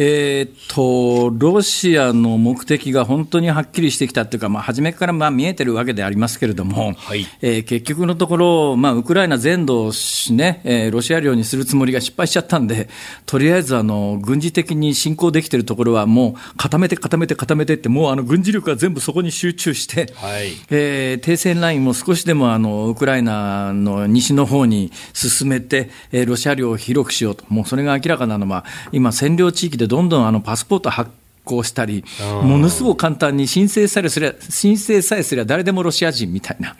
Speaker 1: えー、とロシアの目的が本当にはっきりしてきたというか、まあ、初めからまあ見えてるわけでありますけれども、はい、えー、結局のところ、まあ、ウクライナ全土を、ねえー、ロシア領にするつもりが失敗しちゃったんで、とりあえずあの軍事的に侵攻できてるところは、もう固めて固めて固めてって、もうあの軍事力が全部そこに集中して、はい、えー、停戦ラインも少しでもあのウクライナの西の方に進めて、えー、ロシア領を広くしようと、もうそれが明らかなのは、今、占領地域でどんどんあのパスポート発行したり、ものすごく簡単に申請さえすれば、申請さえすれば誰でもロシア人みたいな。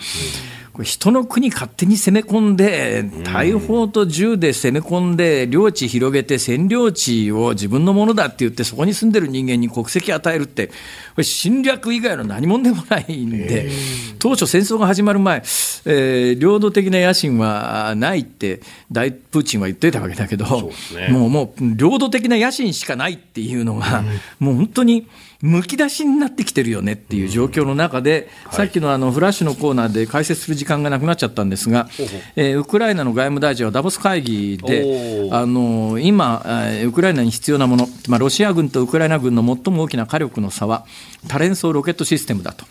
Speaker 1: 人の国勝手に攻め込んで、大砲と銃で攻め込んで、領地広げて、占領地を自分のものだって言って、そこに住んでる人間に国籍与えるって、これ侵略以外の何者でもないんで、当初戦争が始まる前、えー、領土的な野心はないって、大プーチンは言ってたわけだけど、ね、もうもう領土的な野心しかないっていうのが、もう本当に。むき出しになってきてるよねっていう状況の中で、うん、さっきのあのフラッシュのコーナーで解説する時間がなくなっちゃったんですが、えー、ウクライナの外務大臣はダボス会議で、あの今、ウクライナに必要なもの、まあ、ロシア軍とウクライナ軍の最も大きな火力の差は、多連装ロケットシステムだと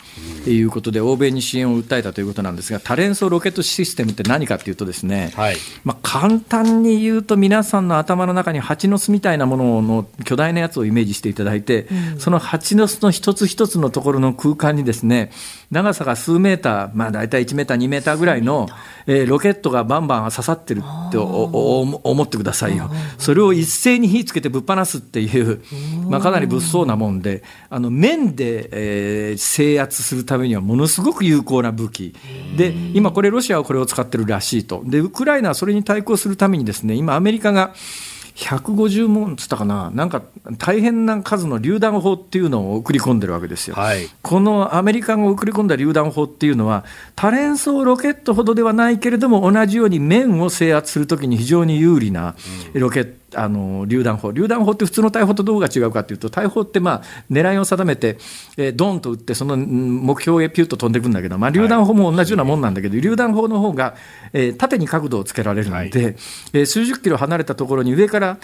Speaker 1: いうことで、欧米に支援を訴えたということなんですが、多連装ロケットシステムって何かというとですね、はい、まあ、簡単に言うと、皆さんの頭の中に蜂の巣みたいなものの巨大なやつをイメージしていただいて、うん、その蜂の巣の一つ一つのところの空間にですね、長さが数メーター、まあ、大体1メーター、2メーターぐらいの、えー、ロケットがバンバン刺さってるって思ってくださいよ。それを一斉に火つけてぶっ放すっていう、まあ、かなり物騒なもんで、あの面で、えー、制圧するためにはものすごく有効な武器。で、今これロシアはこれを使ってるらしいと。で、ウクライナはそれに対抗するためにですね、今アメリカが、150問つったかな、なんか大変な数の榴弾砲っていうのを送り込んでるわけですよ。はい、このアメリカが送り込んだ榴弾砲っていうのは、多連装ロケットほどではないけれども、同じように面を制圧するときに非常に有利なロケット。あの榴弾砲、榴弾砲って普通の大砲とどうが違うかというと、大砲ってまあ狙いを定めて、えー、ドンと撃って、その目標へピュッと飛んでいくんだけど、まあ、榴弾砲も同じようなもんなんだけど、はい、榴弾砲の方が、えー、縦に角度をつけられるので、はい、えー、数十キロ離れたところに上から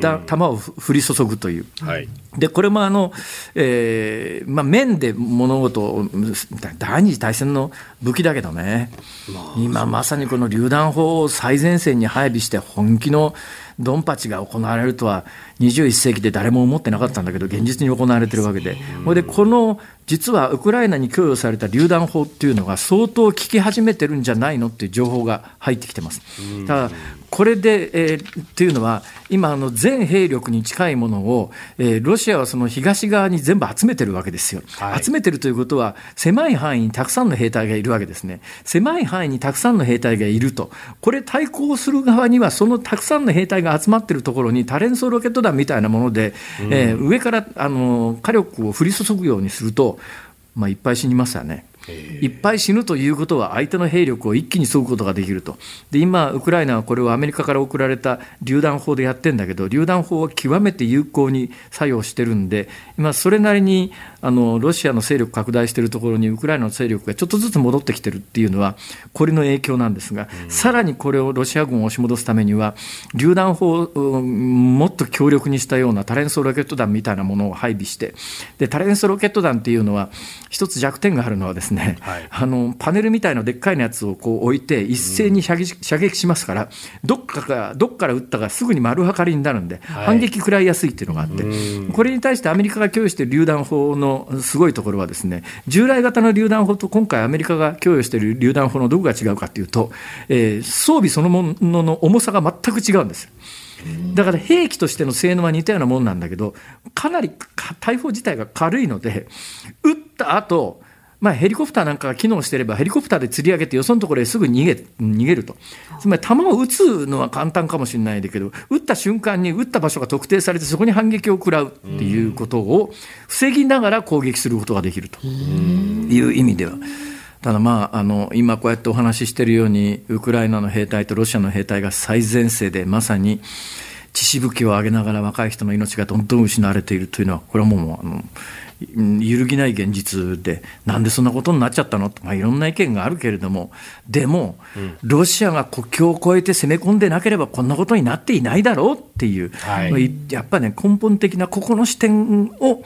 Speaker 1: だ弾を降り注ぐという。はい、でこれもあの、えーまあ、面で物事を第二次大戦の武器だけどね、まあ、今まさにこの榴弾砲を最前線に配備して本気のドンパチが行われるとは21世紀で誰も思ってなかったんだけど現実に行われてるわけで、これでこの実はウクライナに供与された榴弾砲っていうのが相当効き始めてるんじゃないのっていう情報が入ってきてます。だからこれで、えー、っていうのは、今、あの全兵力に近いものを、えー、ロシアはその東側に全部集めてるわけですよ、はい、集めてるということは、狭い範囲にたくさんの兵隊がいるわけですね、狭い範囲にたくさんの兵隊がいると、これ、対抗する側には、そのたくさんの兵隊が集まってるところに、多連装ロケット弾みたいなもので、うん、えー、上からあの火力を降り注ぐようにすると、まあ、いっぱい死にますよね。いっぱい死ぬということは相手の兵力を一気に削ぐことができるとで今、ウクライナはこれをアメリカから送られた榴弾砲でやってるんだけど榴弾砲は極めて有効に作用してるんで今、それなりにあのロシアの勢力拡大しているところにウクライナの勢力がちょっとずつ戻ってきてるっていうのはこれの影響なんですが、うん、さらにこれをロシア軍を押し戻すためには榴弾砲をもっと強力にしたような多連装ロケット弾みたいなものを配備してで多連装ロケット弾っていうのは一つ弱点があるのはですねね、はい、あのパネルみたいなでっかいやつをこう置いて一斉に射撃,、射撃しますからどっかかどっから撃ったかすぐに丸測りになるんで、はい、反撃食らいやすいっていうのがあってこれに対してアメリカが供与している榴弾砲のすごいところはですね従来型の榴弾砲と今回アメリカが供与している榴弾砲のどこが違うかというと、えー、装備そのものの重さが全く違うんです。だから兵器としての性能は似たようなもんなんだけど、かなり大砲自体が軽いので、撃った後まあヘリコプターなんかが機能していれば、ヘリコプターで釣り上げて、よそのところへすぐ逃げ逃げると、つまり弾を撃つのは簡単かもしれないけど、撃った瞬間に撃った場所が特定されて、そこに反撃を食らうっていうことを防ぎながら攻撃することができると。いう意味では。ただまあ、あの今こうやってお話ししているようにウクライナの兵隊とロシアの兵隊が最前線でまさに血しぶきを上げながら若い人の命がどんどん失われているというのはこれはもうあの揺るぎない現実でなんでそんなことになっちゃったの？と、まあ、いろんな意見があるけれども。でも、ロシアが国境を越えて攻め込んでなければこんなことになっていないだろうっていう、はい、やっぱね根本的なここの視点を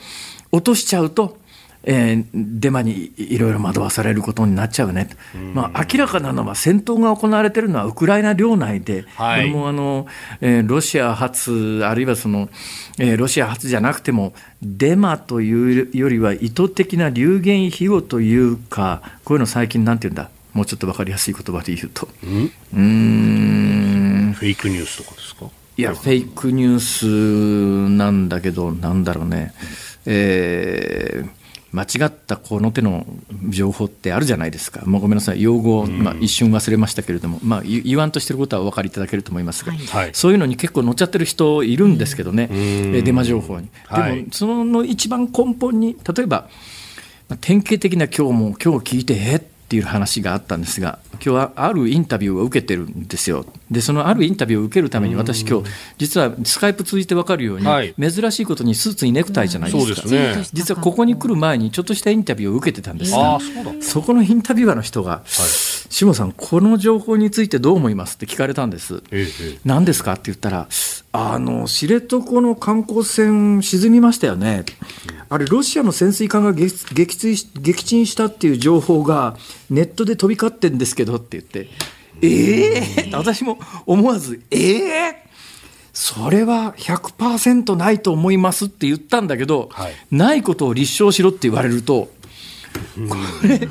Speaker 1: 落としちゃうとえー、デマにいろいろ惑わされることになっちゃうね、まあ、明らかなのは戦闘が行われているのはウクライナ領内で、はい、これもあの、えー、ロシア発、あるいはその、えー、ロシア発じゃなくても、デマというよりは意図的な流言飛語というか、こういうの最近なんて言うんだ、もうちょっと分かりやすい言葉で言うと。う
Speaker 3: ん？フェイクニュースとかですか？
Speaker 1: いや、フェイクニュースなんだけど、なんだろうね。えー間違ったこの手の情報ってあるじゃないですか、もうごめんなさい、用語、まあ、一瞬忘れましたけれども、まあ、言わんとしていることはお分かりいただけると思いますが、はい、そういうのに結構乗っちゃってる人いるんですけどね、デマ情報に。でも、その一番根本に、例えば、典型的な今日も、今日聞いて、えっっていう話があったんですが、今日はあるインタビューを受けてるんですよ。で、そのあるインタビューを受けるために、私、今日実はスカイプ通じて分かるように、はい、珍しいことにスーツにネクタイじゃないですか、ね、実はここに来る前に、ちょっとしたインタビューを受けてたんですが、そこのインタビュアーの人が、はい、下さん、この情報についてどう思いますって聞かれたんです。ええ、何ですかって言ったら、あの知床の観光船、沈みましたよね。あれ、ロシアの潜水艦が撃墜撃沈したっていう情報がネットで飛び交ってんですけどって言って、ええー、私も思わず、ええー？それは100%ないと思いますって言ったんだけど、はい、ないことを立証しろって言われると、これ、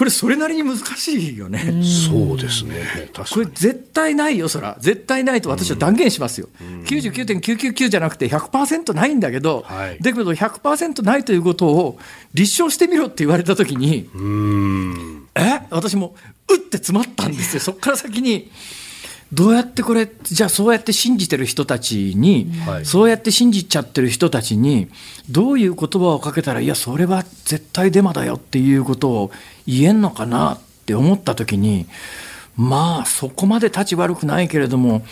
Speaker 1: これそれなりに難しいよね。
Speaker 3: そうですね。
Speaker 1: これ絶対ないよ、そら。絶対ないと私は断言しますよ。うん、99.999じゃなくて100%ないんだけど、はい、だけど100%ないということを立証してみろって言われたときに、え？私もうって詰まったんですよ。そこから先に。どうやってこれ、じゃあそうやって信じてる人たちに、はい、そうやって信じちゃってる人たちに、どういう言葉をかけたら、いや、それは絶対デマだよっていうことを言えんのかなって思った時に、まあそこまで立ち悪くないけれども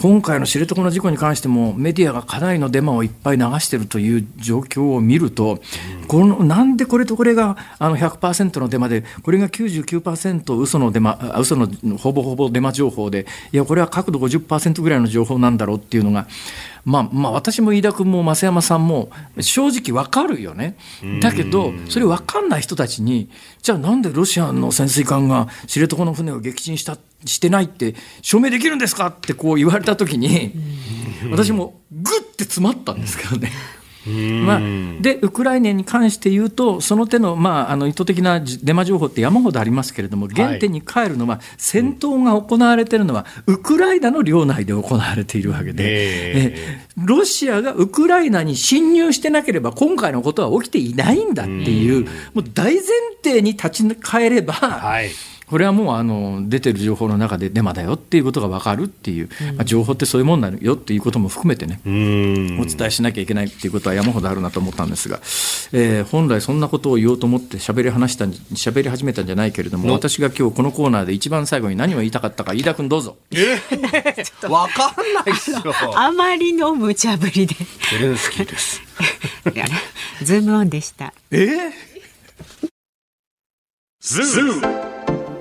Speaker 1: 今回の知床の事故に関してもメディアがかなりのデマをいっぱい流しているという状況を見ると、このなんでこれとこれがあの100%のデマでこれが99%嘘のデマ嘘のほぼほぼデマ情報でいやこれは角度50%ぐらいの情報なんだろうっていうのがまあ、まあ、私も飯田君も増山さんも正直わかるよね。だけど、それ分かんない人たちに、じゃあなんでロシアの潜水艦が知床の船を撃沈したしてないって証明できるんですかってこう言われた時に、私もぐって詰まったんですけどね。まあ、でウクライナに関して言うと、その手の,、まあ、あの意図的なデマ情報って山ほどありますけれども、原点に帰るのは、戦闘が行われているのは、ウクライナの領内で行われているわけで、えー、ロシアがウクライナに侵入してなければ、今回のことは起きていないんだっていう、もう大前提に立ち返れば、はいこれはもうあの出てる情報の中でデマだよっていうことが分かるっていう、まあ、情報ってそういうもんなのよっていうことも含めてね、お伝えしなきゃいけないっていうことは山ほどあるなと思ったんですが、えー、本来そんなことを言おうと思って喋り話した喋り始めたんじゃないけれども、私が今日このコーナーで一番最後に何を言いたかったか、飯田君どうぞ。
Speaker 3: え？ー、[LAUGHS] わかんないっすよ。
Speaker 2: あまりの無茶ぶりで。
Speaker 3: ゼレンスキーです。
Speaker 2: ズームオンでした。
Speaker 1: え？ー、
Speaker 2: ズーム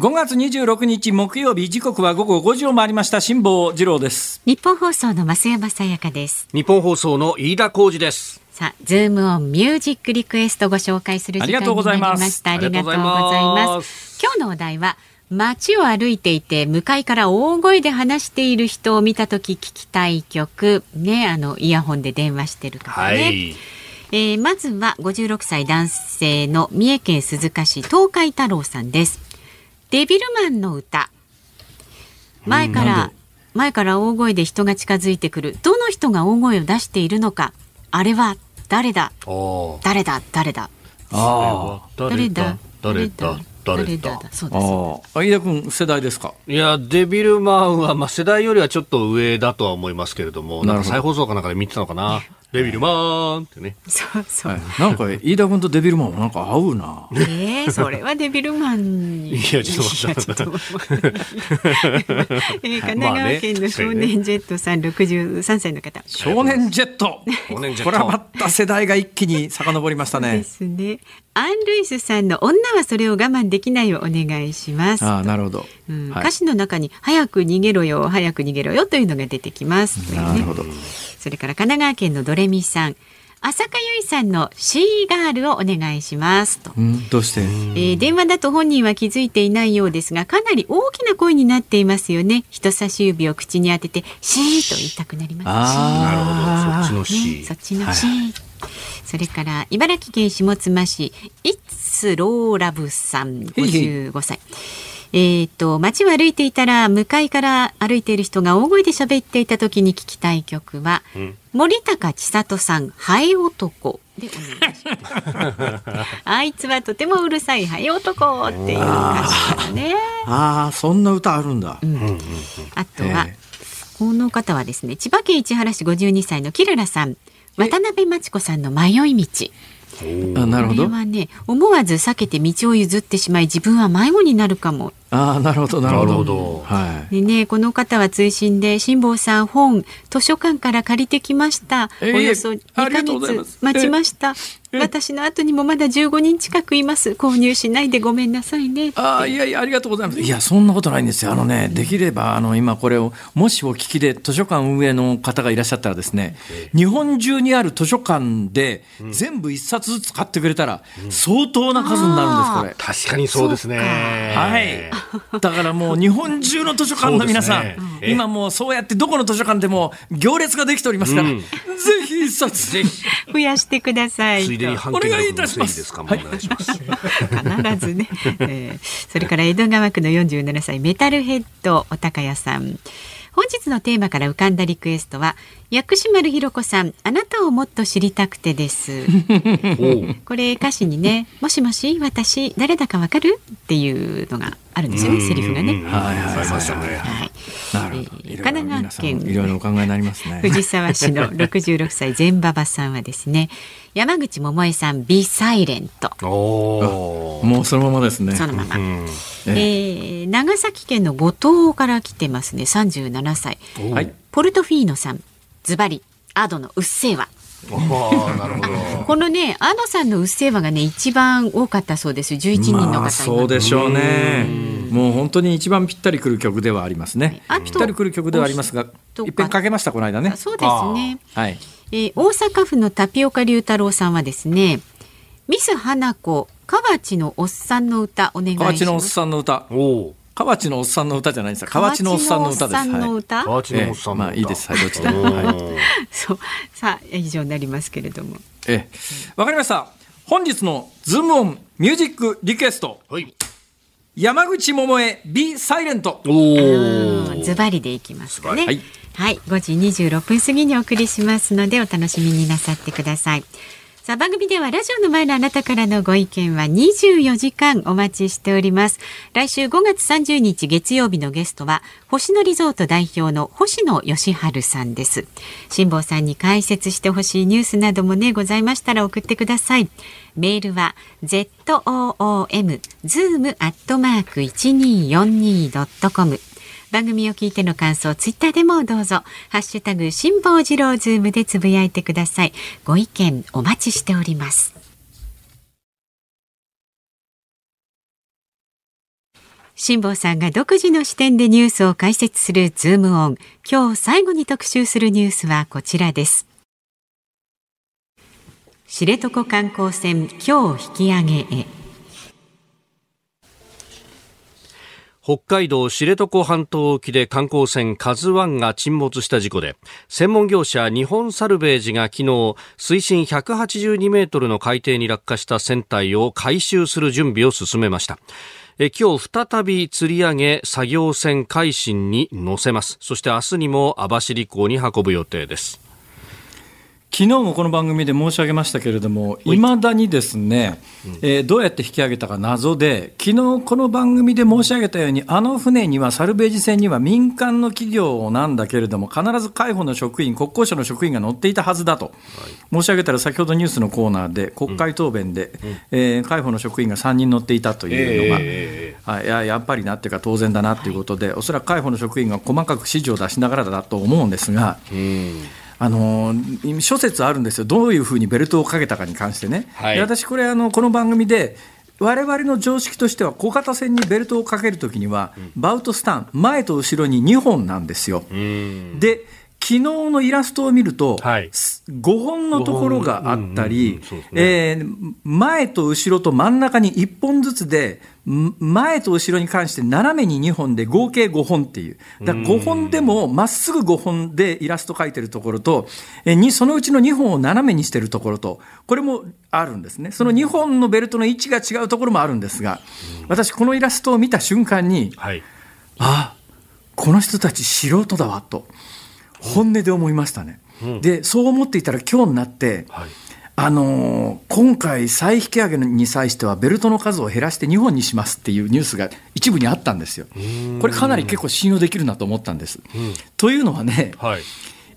Speaker 1: 5月26日木曜日時刻は午後5時を回りました辛坊治郎です。
Speaker 2: 日本放送の増山さやかです。
Speaker 3: 日本放送の飯田浩二です。
Speaker 2: さあズームオンミュージックリクエストご紹介する時間になりました。ありがとうございます。今日のお題は街を歩いていて向かいから大声で話している人を見た時聞きたい曲。ねあのイヤホンで電話してる方ね、はい。えー、まずは56歳男性の三重県鈴鹿市東海太郎さんですデビルマンの歌。前から、前から大声で人が近づいてくる。どの人が大声を出しているのか。あれは誰だ？誰だ？誰だ？
Speaker 3: あ誰だ？誰だ？誰
Speaker 2: だ？そうです。
Speaker 1: 飯田君世代ですか？
Speaker 3: いやデビルマンは、まあ、世代よりはちょっと上だとは思いますけれどもなんか再放送かなんかで見てたのかなデビルマンってね。
Speaker 2: そうそう。はい、
Speaker 1: なんか飯田君とデビルマンなんか合うな。
Speaker 2: ええー、それはデビルマンに。
Speaker 3: いやちょっと待って。[LAUGHS]
Speaker 2: え神奈川県の少年ジェットさん六十三歳の方。
Speaker 1: 少年ジェット。少年ジェット。これはまた世代が一気に遡りましたね。
Speaker 2: ですね。アン・ルイスさんの女はそれを我慢できないをお願いします。
Speaker 1: あなるほど、
Speaker 2: うん、はい、歌詞の中に早く逃げろよ、早く逃げろよというのが出てきます。
Speaker 1: なるほど。
Speaker 2: それから神奈川県のドレミさん。浅香唯さんのシーガールをお願いしますと。
Speaker 1: うん、どうして、え
Speaker 2: ー、電話だと本人は気づいていないようですが、かなり大きな声になっていますよね。人差し指を口に当てて、シーと言いたくなります。
Speaker 3: あなるほど、そっちのシ
Speaker 2: ー。ね、そっちのシー。はいそれから茨城県下妻市イッツローラブさん55歳。えっ、と街を歩いていたら向かいから歩いている人が大声で喋っていた時に聞きたい曲は、うん、森高千里さんハエ男。でお願いします。[LAUGHS] あいつはとてもうるさいハエ男っていう歌詞からね。
Speaker 1: ああそんな歌あるんだ、うん、
Speaker 2: あとはこの方はですね千葉県市原市52歳のキララさん渡辺真知子さんの迷い道
Speaker 1: あなるほど。
Speaker 2: これはね思わず避けて道を譲ってしまい自分は迷子になるかも
Speaker 1: ああ、なるほど、なるほど。
Speaker 2: はい。でね、この方は通信で、辛坊さん本、図書館から借りてきました。えー、およそ2ヶ月待ちました。私の後にもまだ15人近くいます。購入しないでごめんなさいね。
Speaker 1: ああ、いやいや、ありがとうございます。いや、そんなことないんですよ。あのね、できれば、あの、今これを、もしお聞きで図書館運営の方がいらっしゃったらですね、日本中にある図書館で、全部一冊ずつ買ってくれたら、相当な数になるんです、これ。
Speaker 3: 確かにそうですね。
Speaker 1: はい。だからもう日本中の図書館の皆さん、ね今もうそうやってどこの図書館でも行列ができておりますから、うん、ぜひ一冊ぜひ [LAUGHS]
Speaker 2: 増やしてください。
Speaker 3: ついでにお願いいたします。必
Speaker 2: ずね、え [LAUGHS] ー、それから江戸川区の47歳メタルヘッドお高屋さん。本日のテーマから浮かんだリクエストは薬師丸ひろ子さんあなたをもっと知りたくてです。[LAUGHS] これ歌詞にねもしもし私誰だかわかるっていうのがあるんですよねセリフがね。はいはいはい
Speaker 1: 神奈川県いろいろお考えになりますね。
Speaker 2: 藤沢市の66歳全馬場さんはですね山口百恵さんビサイレント
Speaker 1: もうそのままですね。
Speaker 2: そのまま、えー、長崎県の五島から来てますね。37歳、はい、ポルトフィーノさんズバリ。アドのうっせぇわ。
Speaker 3: なるほど。
Speaker 2: このねアドさんのうっせぇわがね一番多かったそうです11人の方、まあ、
Speaker 1: そうでしょうね。もう本当に一番ぴったりくる曲ではありますね、はい、ぴったりくる曲ではありますがいっぺんかけましたこの間ね。
Speaker 2: そうですね。はい、えー、大阪府のタピオカ龍太郎さんはですねミス花子河内のおっさんの歌お願いします。
Speaker 1: 河内のおっさんの歌。
Speaker 3: お
Speaker 1: 河内のおっさんの歌じゃないんですよ。河内のおっさんの歌です。
Speaker 2: 河内のおっさんの
Speaker 1: はい
Speaker 2: 歌、
Speaker 3: 河内のおっさんの歌。
Speaker 1: ええ。まあいいです。はいどっちでもはい。
Speaker 2: そう。さあ以上になりますけれども。
Speaker 1: ええ。わかりました。本日のズームオンミュージックリクエスト。
Speaker 3: はい。
Speaker 1: 山口百恵 Be Silent
Speaker 3: おお。
Speaker 2: ズバリでいきますかね。
Speaker 1: はい
Speaker 2: はい、5時26分過ぎにお送りしますのでお楽しみになさってください。さあ番組ではラジオの前のあなたからのご意見は24時間お待ちしております。来週5月30日月曜日のゲストは星野リゾート代表の星野義治さんです。辛坊さんに解説してほしいニュースなどもねございましたら送ってください。メールは z o o m zoom アットマーク一二四二ドットコム。番組を聞いての感想、ツイッターでもどうぞ、ハッシュタグ、辛坊治郎ズームでつぶやいてください。ご意見お待ちしております。辛坊さんが独自の視点でニュースを解説するズームオン。今日最後に特集するニュースはこちらです。知床観光船、今日引き上げへ。
Speaker 3: 北海道知床半島沖で観光船カズワンが沈没した事故で、専門業者日本サルベージが昨日、水深182メートルの海底に落下した船体を回収する準備を進めました。え今日再び釣り上げ作業船海進に乗せます。そして明日にも網走港に運ぶ予定です。
Speaker 1: 昨日もこの番組で申し上げましたけれども、い。まだにですね、えーどうやって引き上げたか謎で、昨日この番組で申し上げたように、あの船には、サルベージ船には民間の企業なんだけれども、必ず海保の職員、国交省の職員が乗っていたはずだと、申し上げたら、先ほどニュースのコーナーで、国会答弁で、えー海保の職員が3人乗っていたというのが、ややっぱりなっていうか、当然だなということで、おそらく海保の職員が細かく指示を出しながらだと思うんですが。あの諸説あるんですよ、どういうふうにベルトをかけたかに関してね、
Speaker 3: はい。
Speaker 1: で私、これあの、この番組で、我々の常識としては、小型船にベルトをかけるときには、バウトスタン、前と後ろに2本なんですよ。で昨日のイラストを見ると、
Speaker 3: はい。
Speaker 1: 5本のところがあったり前と後ろと真ん中に1本ずつで、ん前と後ろに関して斜めに2本で合計5本っていう、だから5本でもまっすぐ5本でイラスト描いてるところと、えーにそのうちの2本を斜めにしてるところと、これもあるんですね、その2本のベルトの位置が違うところもあるんですが、私、このイラストを見た瞬間に、
Speaker 3: はい。
Speaker 1: あこの人たち素人だわと本音で思いましたね、でそう思っていたら今日になって、
Speaker 3: はい。
Speaker 1: あのー今回再引き上げに際してはベルトの数を減らして2本にしますっていうニュースが一部にあったんですよ。これかなり結構信用できるなと思ったんです、というのはね
Speaker 3: はい。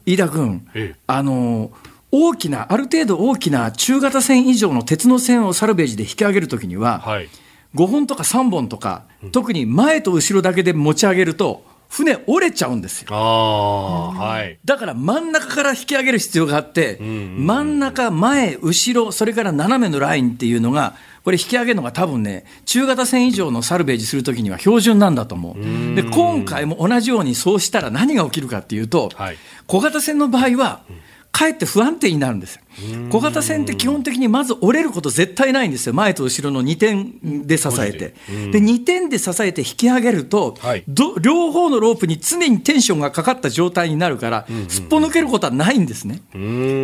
Speaker 1: 飯田君
Speaker 3: ええ。
Speaker 1: あのー大きなある程度大きな中型船以上の鉄の線をサルベージで引き上げるときには、
Speaker 3: はい。
Speaker 1: 5本とか3本とか、特に前と後ろだけで持ち上げると、船折れちゃうんですよ。
Speaker 3: はい。
Speaker 1: だから真ん中から引き上げる必要があって、真ん中、前、後ろ、それから斜めのラインっていうのが、これ引き上げるのが多分ね、中型船以上のサルベージするときには標準なんだと思う。で、今回も同じようにそうしたら何が起きるかっていうと、
Speaker 3: はい
Speaker 1: 小型船の場合は、かえって不安定になるんですよ。小型船って基本的にまず折れること絶対ないんですよ、前と後ろの2点で支えて。で、2点で支えて引き上げると、
Speaker 3: はい。
Speaker 1: ど両方のロープに常にテンションがかかった状態になるから、すっぽ抜けることはないんですね。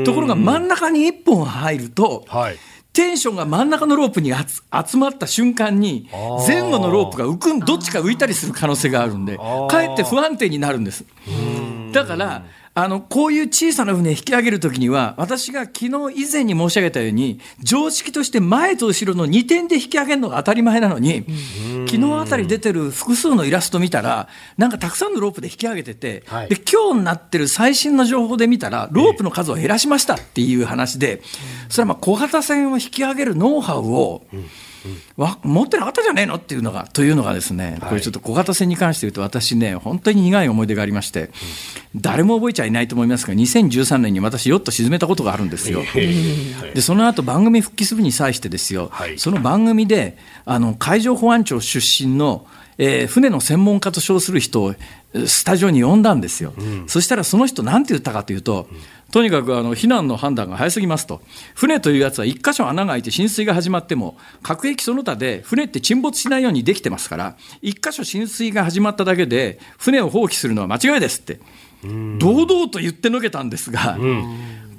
Speaker 1: ところが真ん中に1本入ると、
Speaker 3: はい。
Speaker 1: テンションが真ん中のロープに集集まった瞬間に
Speaker 3: ー。
Speaker 1: 前後のロープが浮くんどっちか浮いたりする可能性があるんで
Speaker 3: ー。
Speaker 1: かえって不安定になるんです。だからあのこういう小さな船引き上げるときには私が昨日以前に申し上げたように常識として前と後ろの2点で引き上げるのが当たり前なのに昨日あたり出てる複数のイラスト見たらなんかたくさんのロープで引き上げてて、
Speaker 3: はい。
Speaker 1: で今日になってる最新の情報で見たらロープの数を減らしましたっていう話でそれはまあ小型船を引き上げるノウハウを、わ持ってなかったじゃねえの？っていうのが、というのがですね、これちょっと小型船に関して言うと、私ね、本当に苦い思い出がありまして、誰も覚えちゃいないと思いますが、2013年に私、ヨット沈めたことがあるんですよ。で、その後番組復帰するに際してですよ、
Speaker 3: はい。
Speaker 1: その番組で、あの海上保安庁出身の、えー船の専門家と称する人をえースタジオに呼んだんですよ、そしたらその人、なんて言ったかというと、とにかくあの避難の判断が早すぎますと、船というやつは1箇所穴が開いて浸水が始まっても、各駅その他で船って沈没しないようにできてますから、1箇所浸水が始まっただけで、船を放棄するのは間違いですって、堂々と言ってのけたんですが、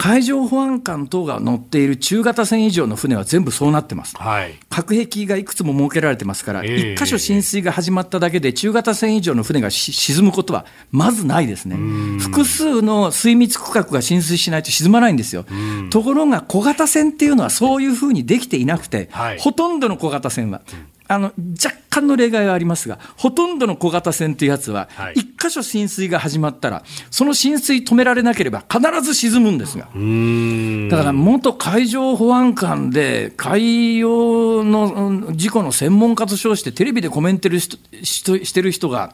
Speaker 1: 海上保安官等が乗っている中型船以上の船は全部そうなってます、はい、隔壁がいくつも設けられてますから、えー、1箇所浸水が始まっただけで、中型船以上の船が沈むことはまずないですね、複数の水密区画が浸水しないと沈まないんですよ、ところが小型船っていうのはそういうふうにできていなくて、はい、ほとんどの小型船は、あの若干の例外はありますが、ほとんどの小型船というやつは、一箇所浸水が始まったら、その浸水止められなければ必ず沈むんですが、だから元海上保安官で、海洋の事故の専門家と称して、テレビでコメントしてる人が、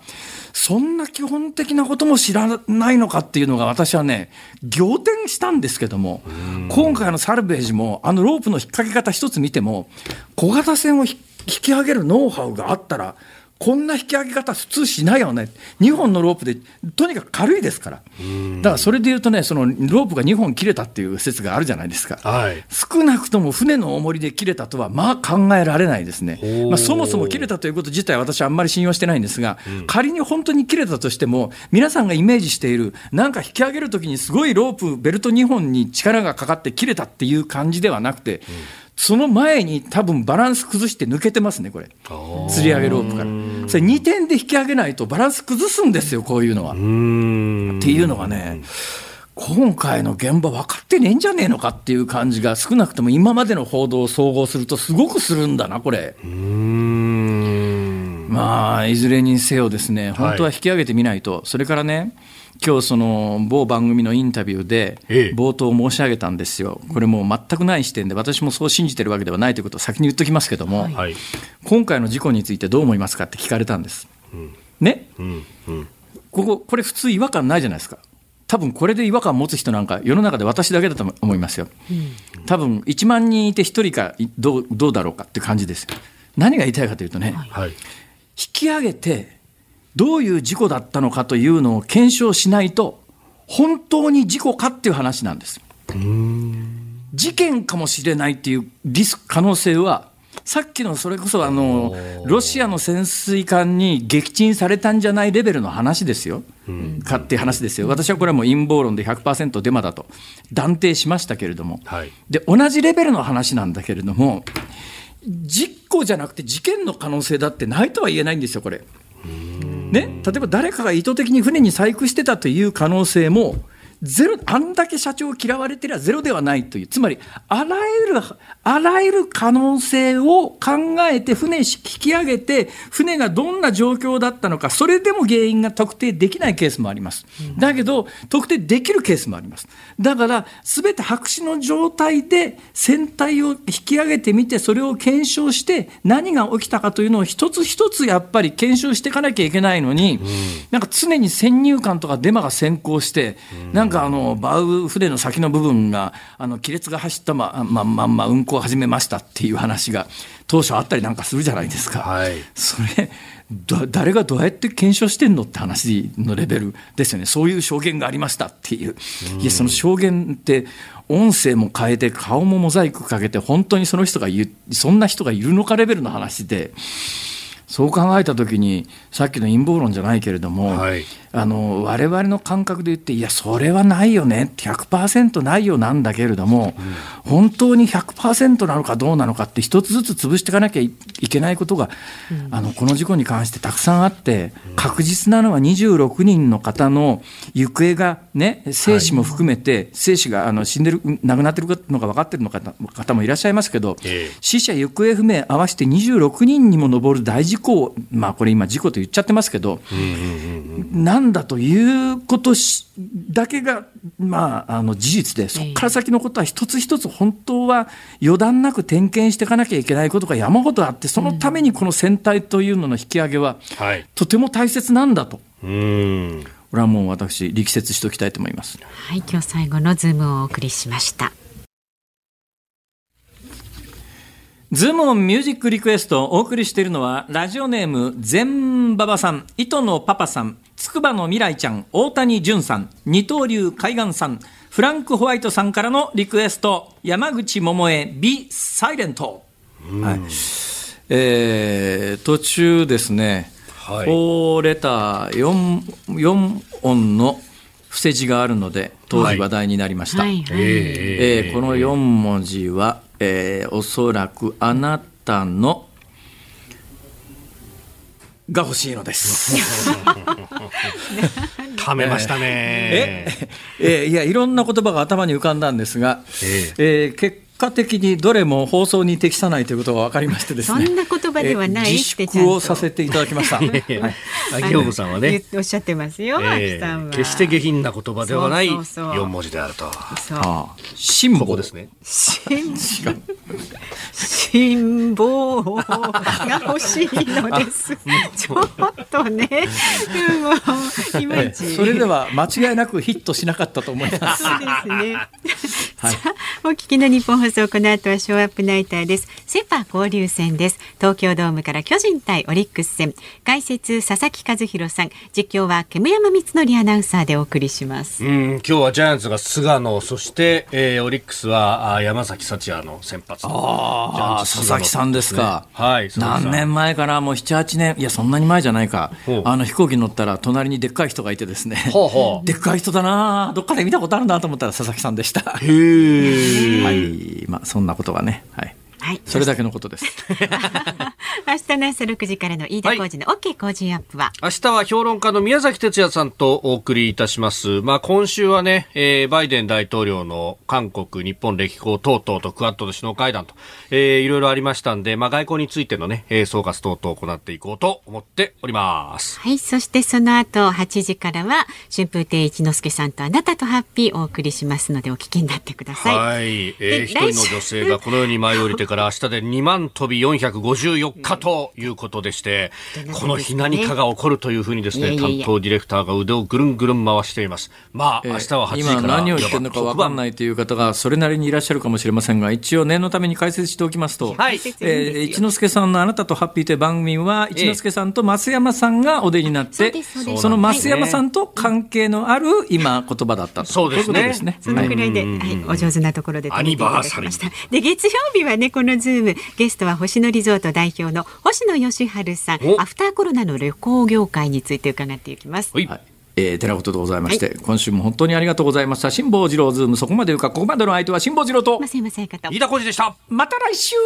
Speaker 1: そんな基本的なことも知らないのかっていうのが、私はね、仰天したんですけども、今回のサルベージも、あのロープの引っ掛け方一つ見ても、小型船を引引き上げるノウハウがあったら、こんな引き上げ方普通しないよね。2本のロープで、とにかく軽いですから。だからそれで言うとね、そのロープが2本切れたっていう説があるじゃないですか。はい、少なくとも船の重りで切れたとは、まあ考えられないですね。まあ、そもそも切れたということ自体私はあんまり信用してないんですが、うん、仮に本当に切れたとしても、皆さんがイメージしている、なんか引き上げるときにすごいロープ、ベルト2本に力がかかって切れたっていう感じではなくて、うんその前に多分バランス崩して抜けてますね、これ。吊り上げロープから。それ2点で引き上げないとバランス崩すんですよ、こういうのは。っていうのがね、今回の現場分かってねえんじゃねえのかっていう感じが少なくとも今までの報道を総合するとすごくするんだな、これ。まあ、いずれにせよですね、本当は引き上げてみないと、はい、それからね、今日その某番組のインタビューで冒頭申し上げたんですよ、これもう全くない視点で、私もそう信じてるわけではないということを先に言っときますけども、はい、今回の事故についてどう思いますかって聞かれたんです。うん、ね、うんうん、ここ、これ普通違和感ないじゃないですか。多分これで違和感持つ人なんか世の中で私だけだと思いますよ。多分1万人いて1人かどうどうだろうかって感じです。何が言いたいかというとね、はい、引き上げてどういう事故だったのかというのを検証しないと、本当に事故かっていう話なんです。事件かもしれないっていうリスク、可能性は、さっきのそれこそあのロシアの潜水艦に撃沈されたんじゃないレベルの話ですよ、かっていう話ですよ、私はこれはもう陰謀論で100%デマだと。断定しましたけれども、はい、で同じレベルの話なんだけれども、実行じゃなくて事件の可能性だってないとは言えないんですよ、これ。ね、例えば誰かが意図的に船に細工してたという可能性もゼロ、あんだけ社長嫌われてりゃゼロではないという、つまり、あらゆる、あらゆる可能性を考えて船引き上げて、船がどんな状況だったのか、それでも原因が特定できないケースもあります。だけど、特定できるケースもあります。だから、すべて白紙の状態で船体を引き上げてみて、それを検証して、何が起きたかというのを一つ一つやっぱり検証していかなきゃいけないのに、なんか常に先入観とかデマが先行して、なんなんかあの、バウ船の先の部分が、あの、亀裂が走ったま、ま、まんま運航を始めましたっていう話が、当初あったりなんかするじゃないですか。はい、それ、誰がどうやって検証してんのって話のレベルですよね、そういう証言がありましたっていう、いや、その証言って、音声も変えて、顔もモザイクかけて、本当にその人がそんな人がいるのかレベルの話で、そう考えたときに、さっきの陰謀論じゃないけれども、はい、あの我々の感覚で言って、いや、それはないよね、100%ないよなんだけれども、うん、本当に100%なのかどうなのかって、一つずつ潰していかなきゃいけないことが、うん、あのこの事故に関してたくさんあって、確実なのは26人の方の行方がね、生死も含めて、生死があの死んでる、亡くなってるのが分かってるの方方もいらっしゃいますけど、えー、死者・行方不明合わせて26人にも上る大事故、まあ、これ今、事故と言っちゃってますけど、なんんだということだけが、まあ、あの事実で、そこから先のことは一つ一つ本当は予断なく点検していかなきゃいけないことが山ほどあって、そのためにこの船体というのの引き上げは、とても大切なんだと。うんこれはもう私、力説しておきたいと思います。
Speaker 2: はい、今日最後のズームをお送りしました。
Speaker 1: ズームオンミュージックリクエストをお送りしているのは、ラジオネーム、全馬場さん、糸のパパさん、筑波の未来ちゃん、大谷淳さん、二刀流海岸さん、フランク・ホワイトさんからのリクエスト、山口百恵、美・サイレント。はいえー途中ですね、
Speaker 3: はい
Speaker 1: 4レター 4, 4音の伏せ字があるので、当時話題になりました。
Speaker 2: はいはい。
Speaker 1: えーこの4文字は、えーおそらくあなたのが欲しいのです。[LAUGHS]
Speaker 3: ためましたね。
Speaker 1: ええーいやいろんな言葉が頭に浮かんだんですが、
Speaker 3: え
Speaker 1: えー結果的にどれも放送に適さないということが分かりましてですね
Speaker 2: そんな言葉ではない
Speaker 1: えー自
Speaker 2: ってちゃんと
Speaker 1: 粛をさせていただきました。はい
Speaker 3: 秋山さんはね
Speaker 2: おっしゃってますよ、
Speaker 3: え
Speaker 2: 秋さんは。
Speaker 3: ー決して下品な言葉ではない
Speaker 2: そうそうそう
Speaker 3: 4文字であると。
Speaker 2: そう。
Speaker 1: ああ辛抱
Speaker 3: ですね。
Speaker 2: 辛 [LAUGHS] 辛抱が欲しいのです。ちょっとね、うんもういまいち。
Speaker 1: それでは間違いなくヒットしなかったと思います。
Speaker 2: そうですね。さあお聞きの日本放送この後はショーアップナイターです。セパ交流戦です。東京ドームから巨人対オリックス戦。解説佐々木和弘さん、実況は煙山光則アナウンサーでお送りします。
Speaker 3: うん、今日はジャイアンツが菅野、そして、えーオリックスは山崎幸也の先発。
Speaker 1: ああ、佐々木さんですか。
Speaker 3: はい
Speaker 1: 何年前かな、もう7、8年、いや、そんなに前じゃないか。あの飛行機乗ったら、隣にでっかい人がいてですね。
Speaker 3: ほうほう
Speaker 1: でっかい人だな、どっかで見たことあるなと思ったら、佐々木さんでした。
Speaker 3: へー
Speaker 1: はい、まあ、そんなことがね。はい。
Speaker 2: はい。
Speaker 1: それだけのことです。[LAUGHS]
Speaker 2: 明日の朝6時からの飯田浩二の OK 工事アップは、
Speaker 3: 明日は評論家の宮崎哲也さんとお送りいたします。まあ今週はね、えーバイデン大統領の韓国、日本歴訪等々とクアッドの首脳会談と、えーいろいろありましたんで、まあ外交についてのね、えー総括等々を行っていこうと思っております。
Speaker 2: はい。そしてその後8時からは春風亭一之輔さんとあなたとハッピーお送りしますのでお聞きになってください。
Speaker 3: はい。えー
Speaker 2: で
Speaker 3: 一人の女性がこの世に舞い降りてから明日で2万飛び454日ということでして、この日何かが起こるというふうにですね、
Speaker 2: いやいやいや。
Speaker 3: 担当ディレクターが腕をぐるんぐるん回しています。まあ、明日は8時から。
Speaker 1: 今何を言ってるのか分かんないという方がそれなりにいらっしゃるかもしれませんが一応念のために解説しておきますと、
Speaker 3: はい。
Speaker 1: えー一之輔さんの「あなたとハッピー」という番組は一之輔さんと増山さんがお出になって
Speaker 2: そうですそ
Speaker 1: の増山さんと関係のある今言葉だったと。
Speaker 3: そうですね。
Speaker 1: いことですね。
Speaker 2: そのくらいで、
Speaker 3: うん
Speaker 2: はい、お上手なところで止めていただきました。
Speaker 3: アニバ
Speaker 2: で、月曜日はね、このズーム、ゲストは星野リゾート代表の星野佳路さん。
Speaker 3: お、
Speaker 2: アフターコロナの旅行業界について伺っていきます。
Speaker 3: はい。
Speaker 1: はい。えー、てなことでございまして、今週も本当にありがとうございました。辛坊治郎ズーム。そこまで言うかここまでの相手は辛坊治郎と
Speaker 2: 増山さやかと。
Speaker 3: 飯田浩司でした。
Speaker 1: また来週